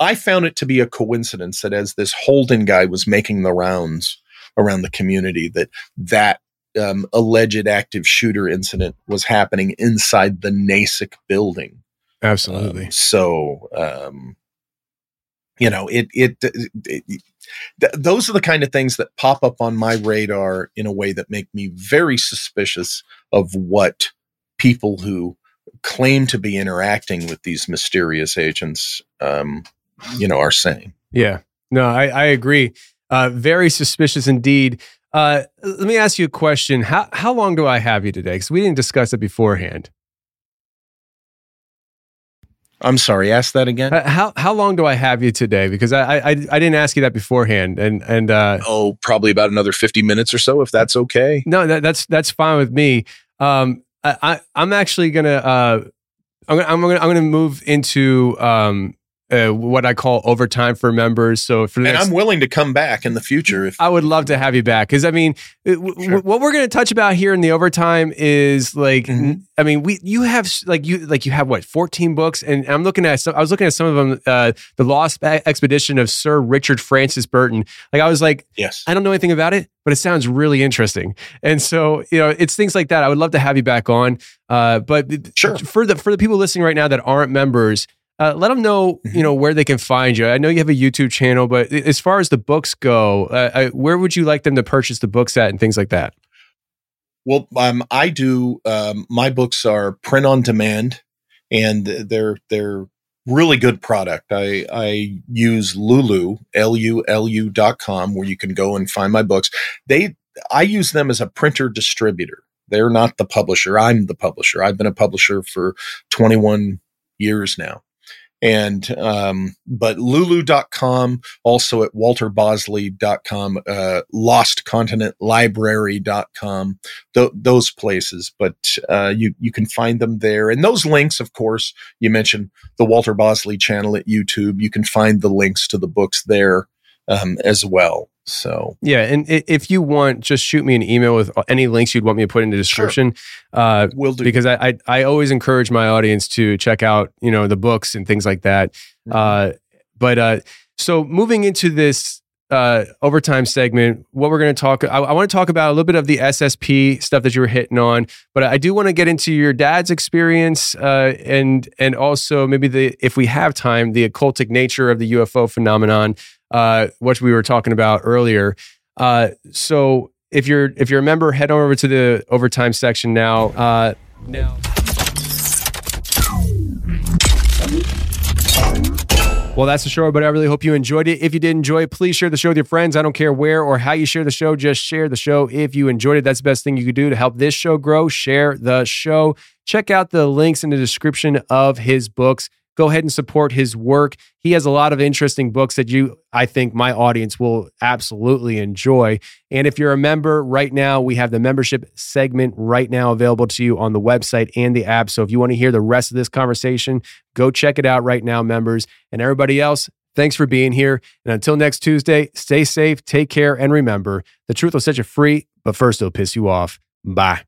I found it to be a coincidence that as this Holden guy was making the rounds around the community, that that um, alleged active shooter incident was happening inside the NASIC building. Absolutely. Um, so, um, you know, it, it, it, it th- those are the kind of things that pop up on my radar in a way that make me very suspicious of what people who claim to be interacting with these mysterious agents, um, you know, are saying. Yeah, no, I, I agree. Uh, very suspicious indeed. Uh, let me ask you a question. How how long do I have you today? Because we didn't discuss it beforehand. I'm sorry. Ask that again. Uh, how how long do I have you today? Because I I, I didn't ask you that beforehand, and and uh, oh, probably about another 50 minutes or so, if that's okay. No, that, that's that's fine with me. Um, I, I'm actually gonna uh, I'm gonna I'm gonna I'm gonna move into um uh, what I call overtime for members. So for and next, I'm willing to come back in the future. If I would love to have you back because I mean, w- w- what we're going to touch about here in the overtime is like, Mhm. I mean, we you have like you like you have what 14 books, and I'm looking at some. I was looking at some of them. Uh, the Lost Expedition of Sir Richard Francis Burton. Like I was like, yes, I don't know anything about it, but it sounds really interesting. And so, you know, it's things like that. I would love to have you back on. Uh, but Sure. for the for the people listening right now that aren't members, uh, let them know, you know, where they can find you. I know you have a YouTube channel, but as far as the books go, uh, uh, where would you like them to purchase the books at and things like that? Well, um, I do. Um, my books are print on demand, and they're they're really good product. I I use Lulu L U L U dot com where you can go and find my books. They I use them as a printer distributor. They're not the publisher. I'm the publisher. I've been a publisher for 21 years now. And um, but lulu.com, also at walterbosley.com, uh, lostcontinentlibrary.com, th- those places. But uh, you you can find them there, and those links, of course, you mentioned the Walter Bosley channel at YouTube. You can find the links to the books there um, as well. So Yeah, and if you want, just shoot me an email with any links you'd want me to put in the description. Uh, we'll do because I, I I always encourage my audience to check out you know the books and things like that. Uh, but uh, so moving into this uh, overtime segment, what we're going to talk, I, I want to talk about a little bit of the SSP stuff that you were hitting on, but I do want to get into your dad's experience uh, and and also maybe the if we have time, the occultic nature of the UFO phenomenon, uh, which we were talking about earlier. Uh, so if you're if you're a member, head on over to the overtime section now. Uh, now. Well, that's the show, but I really hope you enjoyed it. If you did enjoy it, please share the show with your friends. I don't care where or how you share the show, just share the show. If you enjoyed it, that's the best thing you could do to help this show grow. Share the show. Check out the links in the description of his books. Go ahead and support his work. He has a lot of interesting books that you, I think, my audience will absolutely enjoy. And if you're a member right now, we have the membership segment right now available to you on the website and the app. So if you want to hear the rest of this conversation, go check it out right now, members. And everybody else, thanks for being here. And until next Tuesday, stay safe, take care, and remember the truth will set you free, but first it'll piss you off. Bye.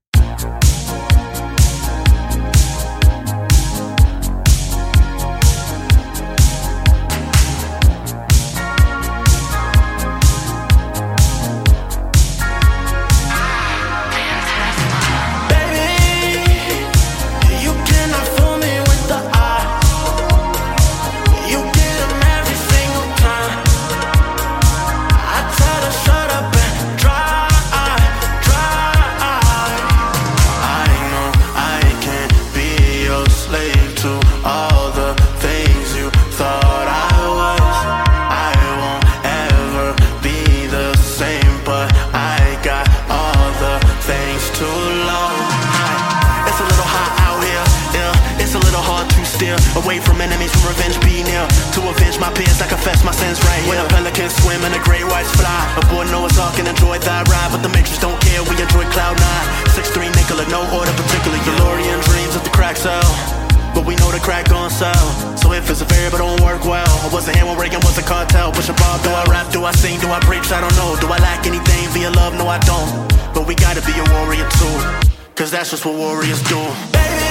Talk and enjoy that ride, but the matrix don't care. We enjoy cloud Nine, six three Nicola, no order particular. DeLorean dreams of the crack cell. But we know the crack gon' sell. So if it's a variable, don't work well. I wasn't here when Reagan was a cartel. Push a bob, do I rap, do I sing, do I preach? I don't know. Do I lack anything via love? No, I don't. But we gotta be a warrior too. Cause that's just what warriors do. Baby,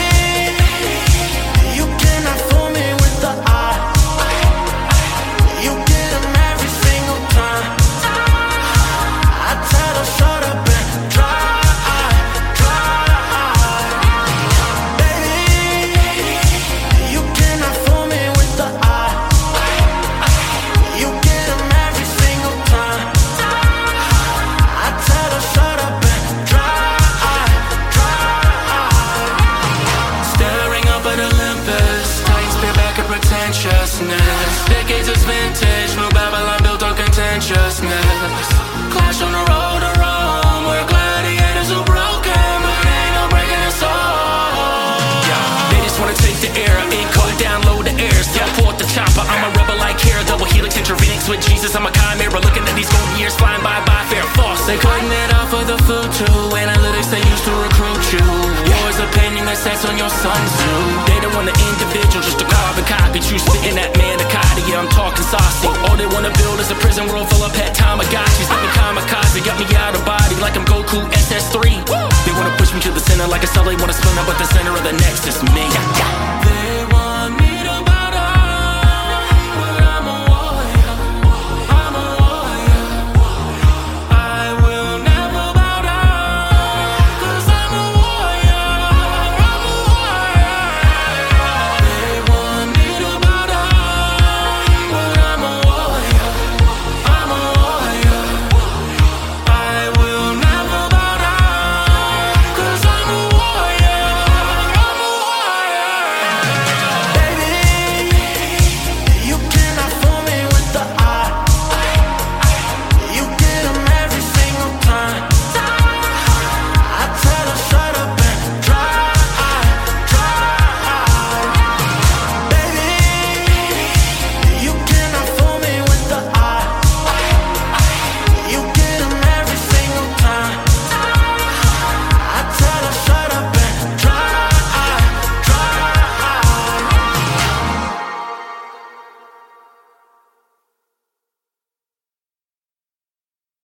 with Jesus, I'm a chimera. Looking at these golden years flying by by fair false. They cutting it off for the food too. Analytics they used to recruit you. War's opinion that sets on your sun zoo. They don't want an individual, just a carbon copy. True spitting that manicotti, yeah, I'm talking saucy. All they wanna build is a prison world full of pet Tamagotchis. Let me kamikaze, got me out of body like I'm Goku SS3. They wanna push me to the center like a cell, they wanna split up, but the center of the next is me. They want me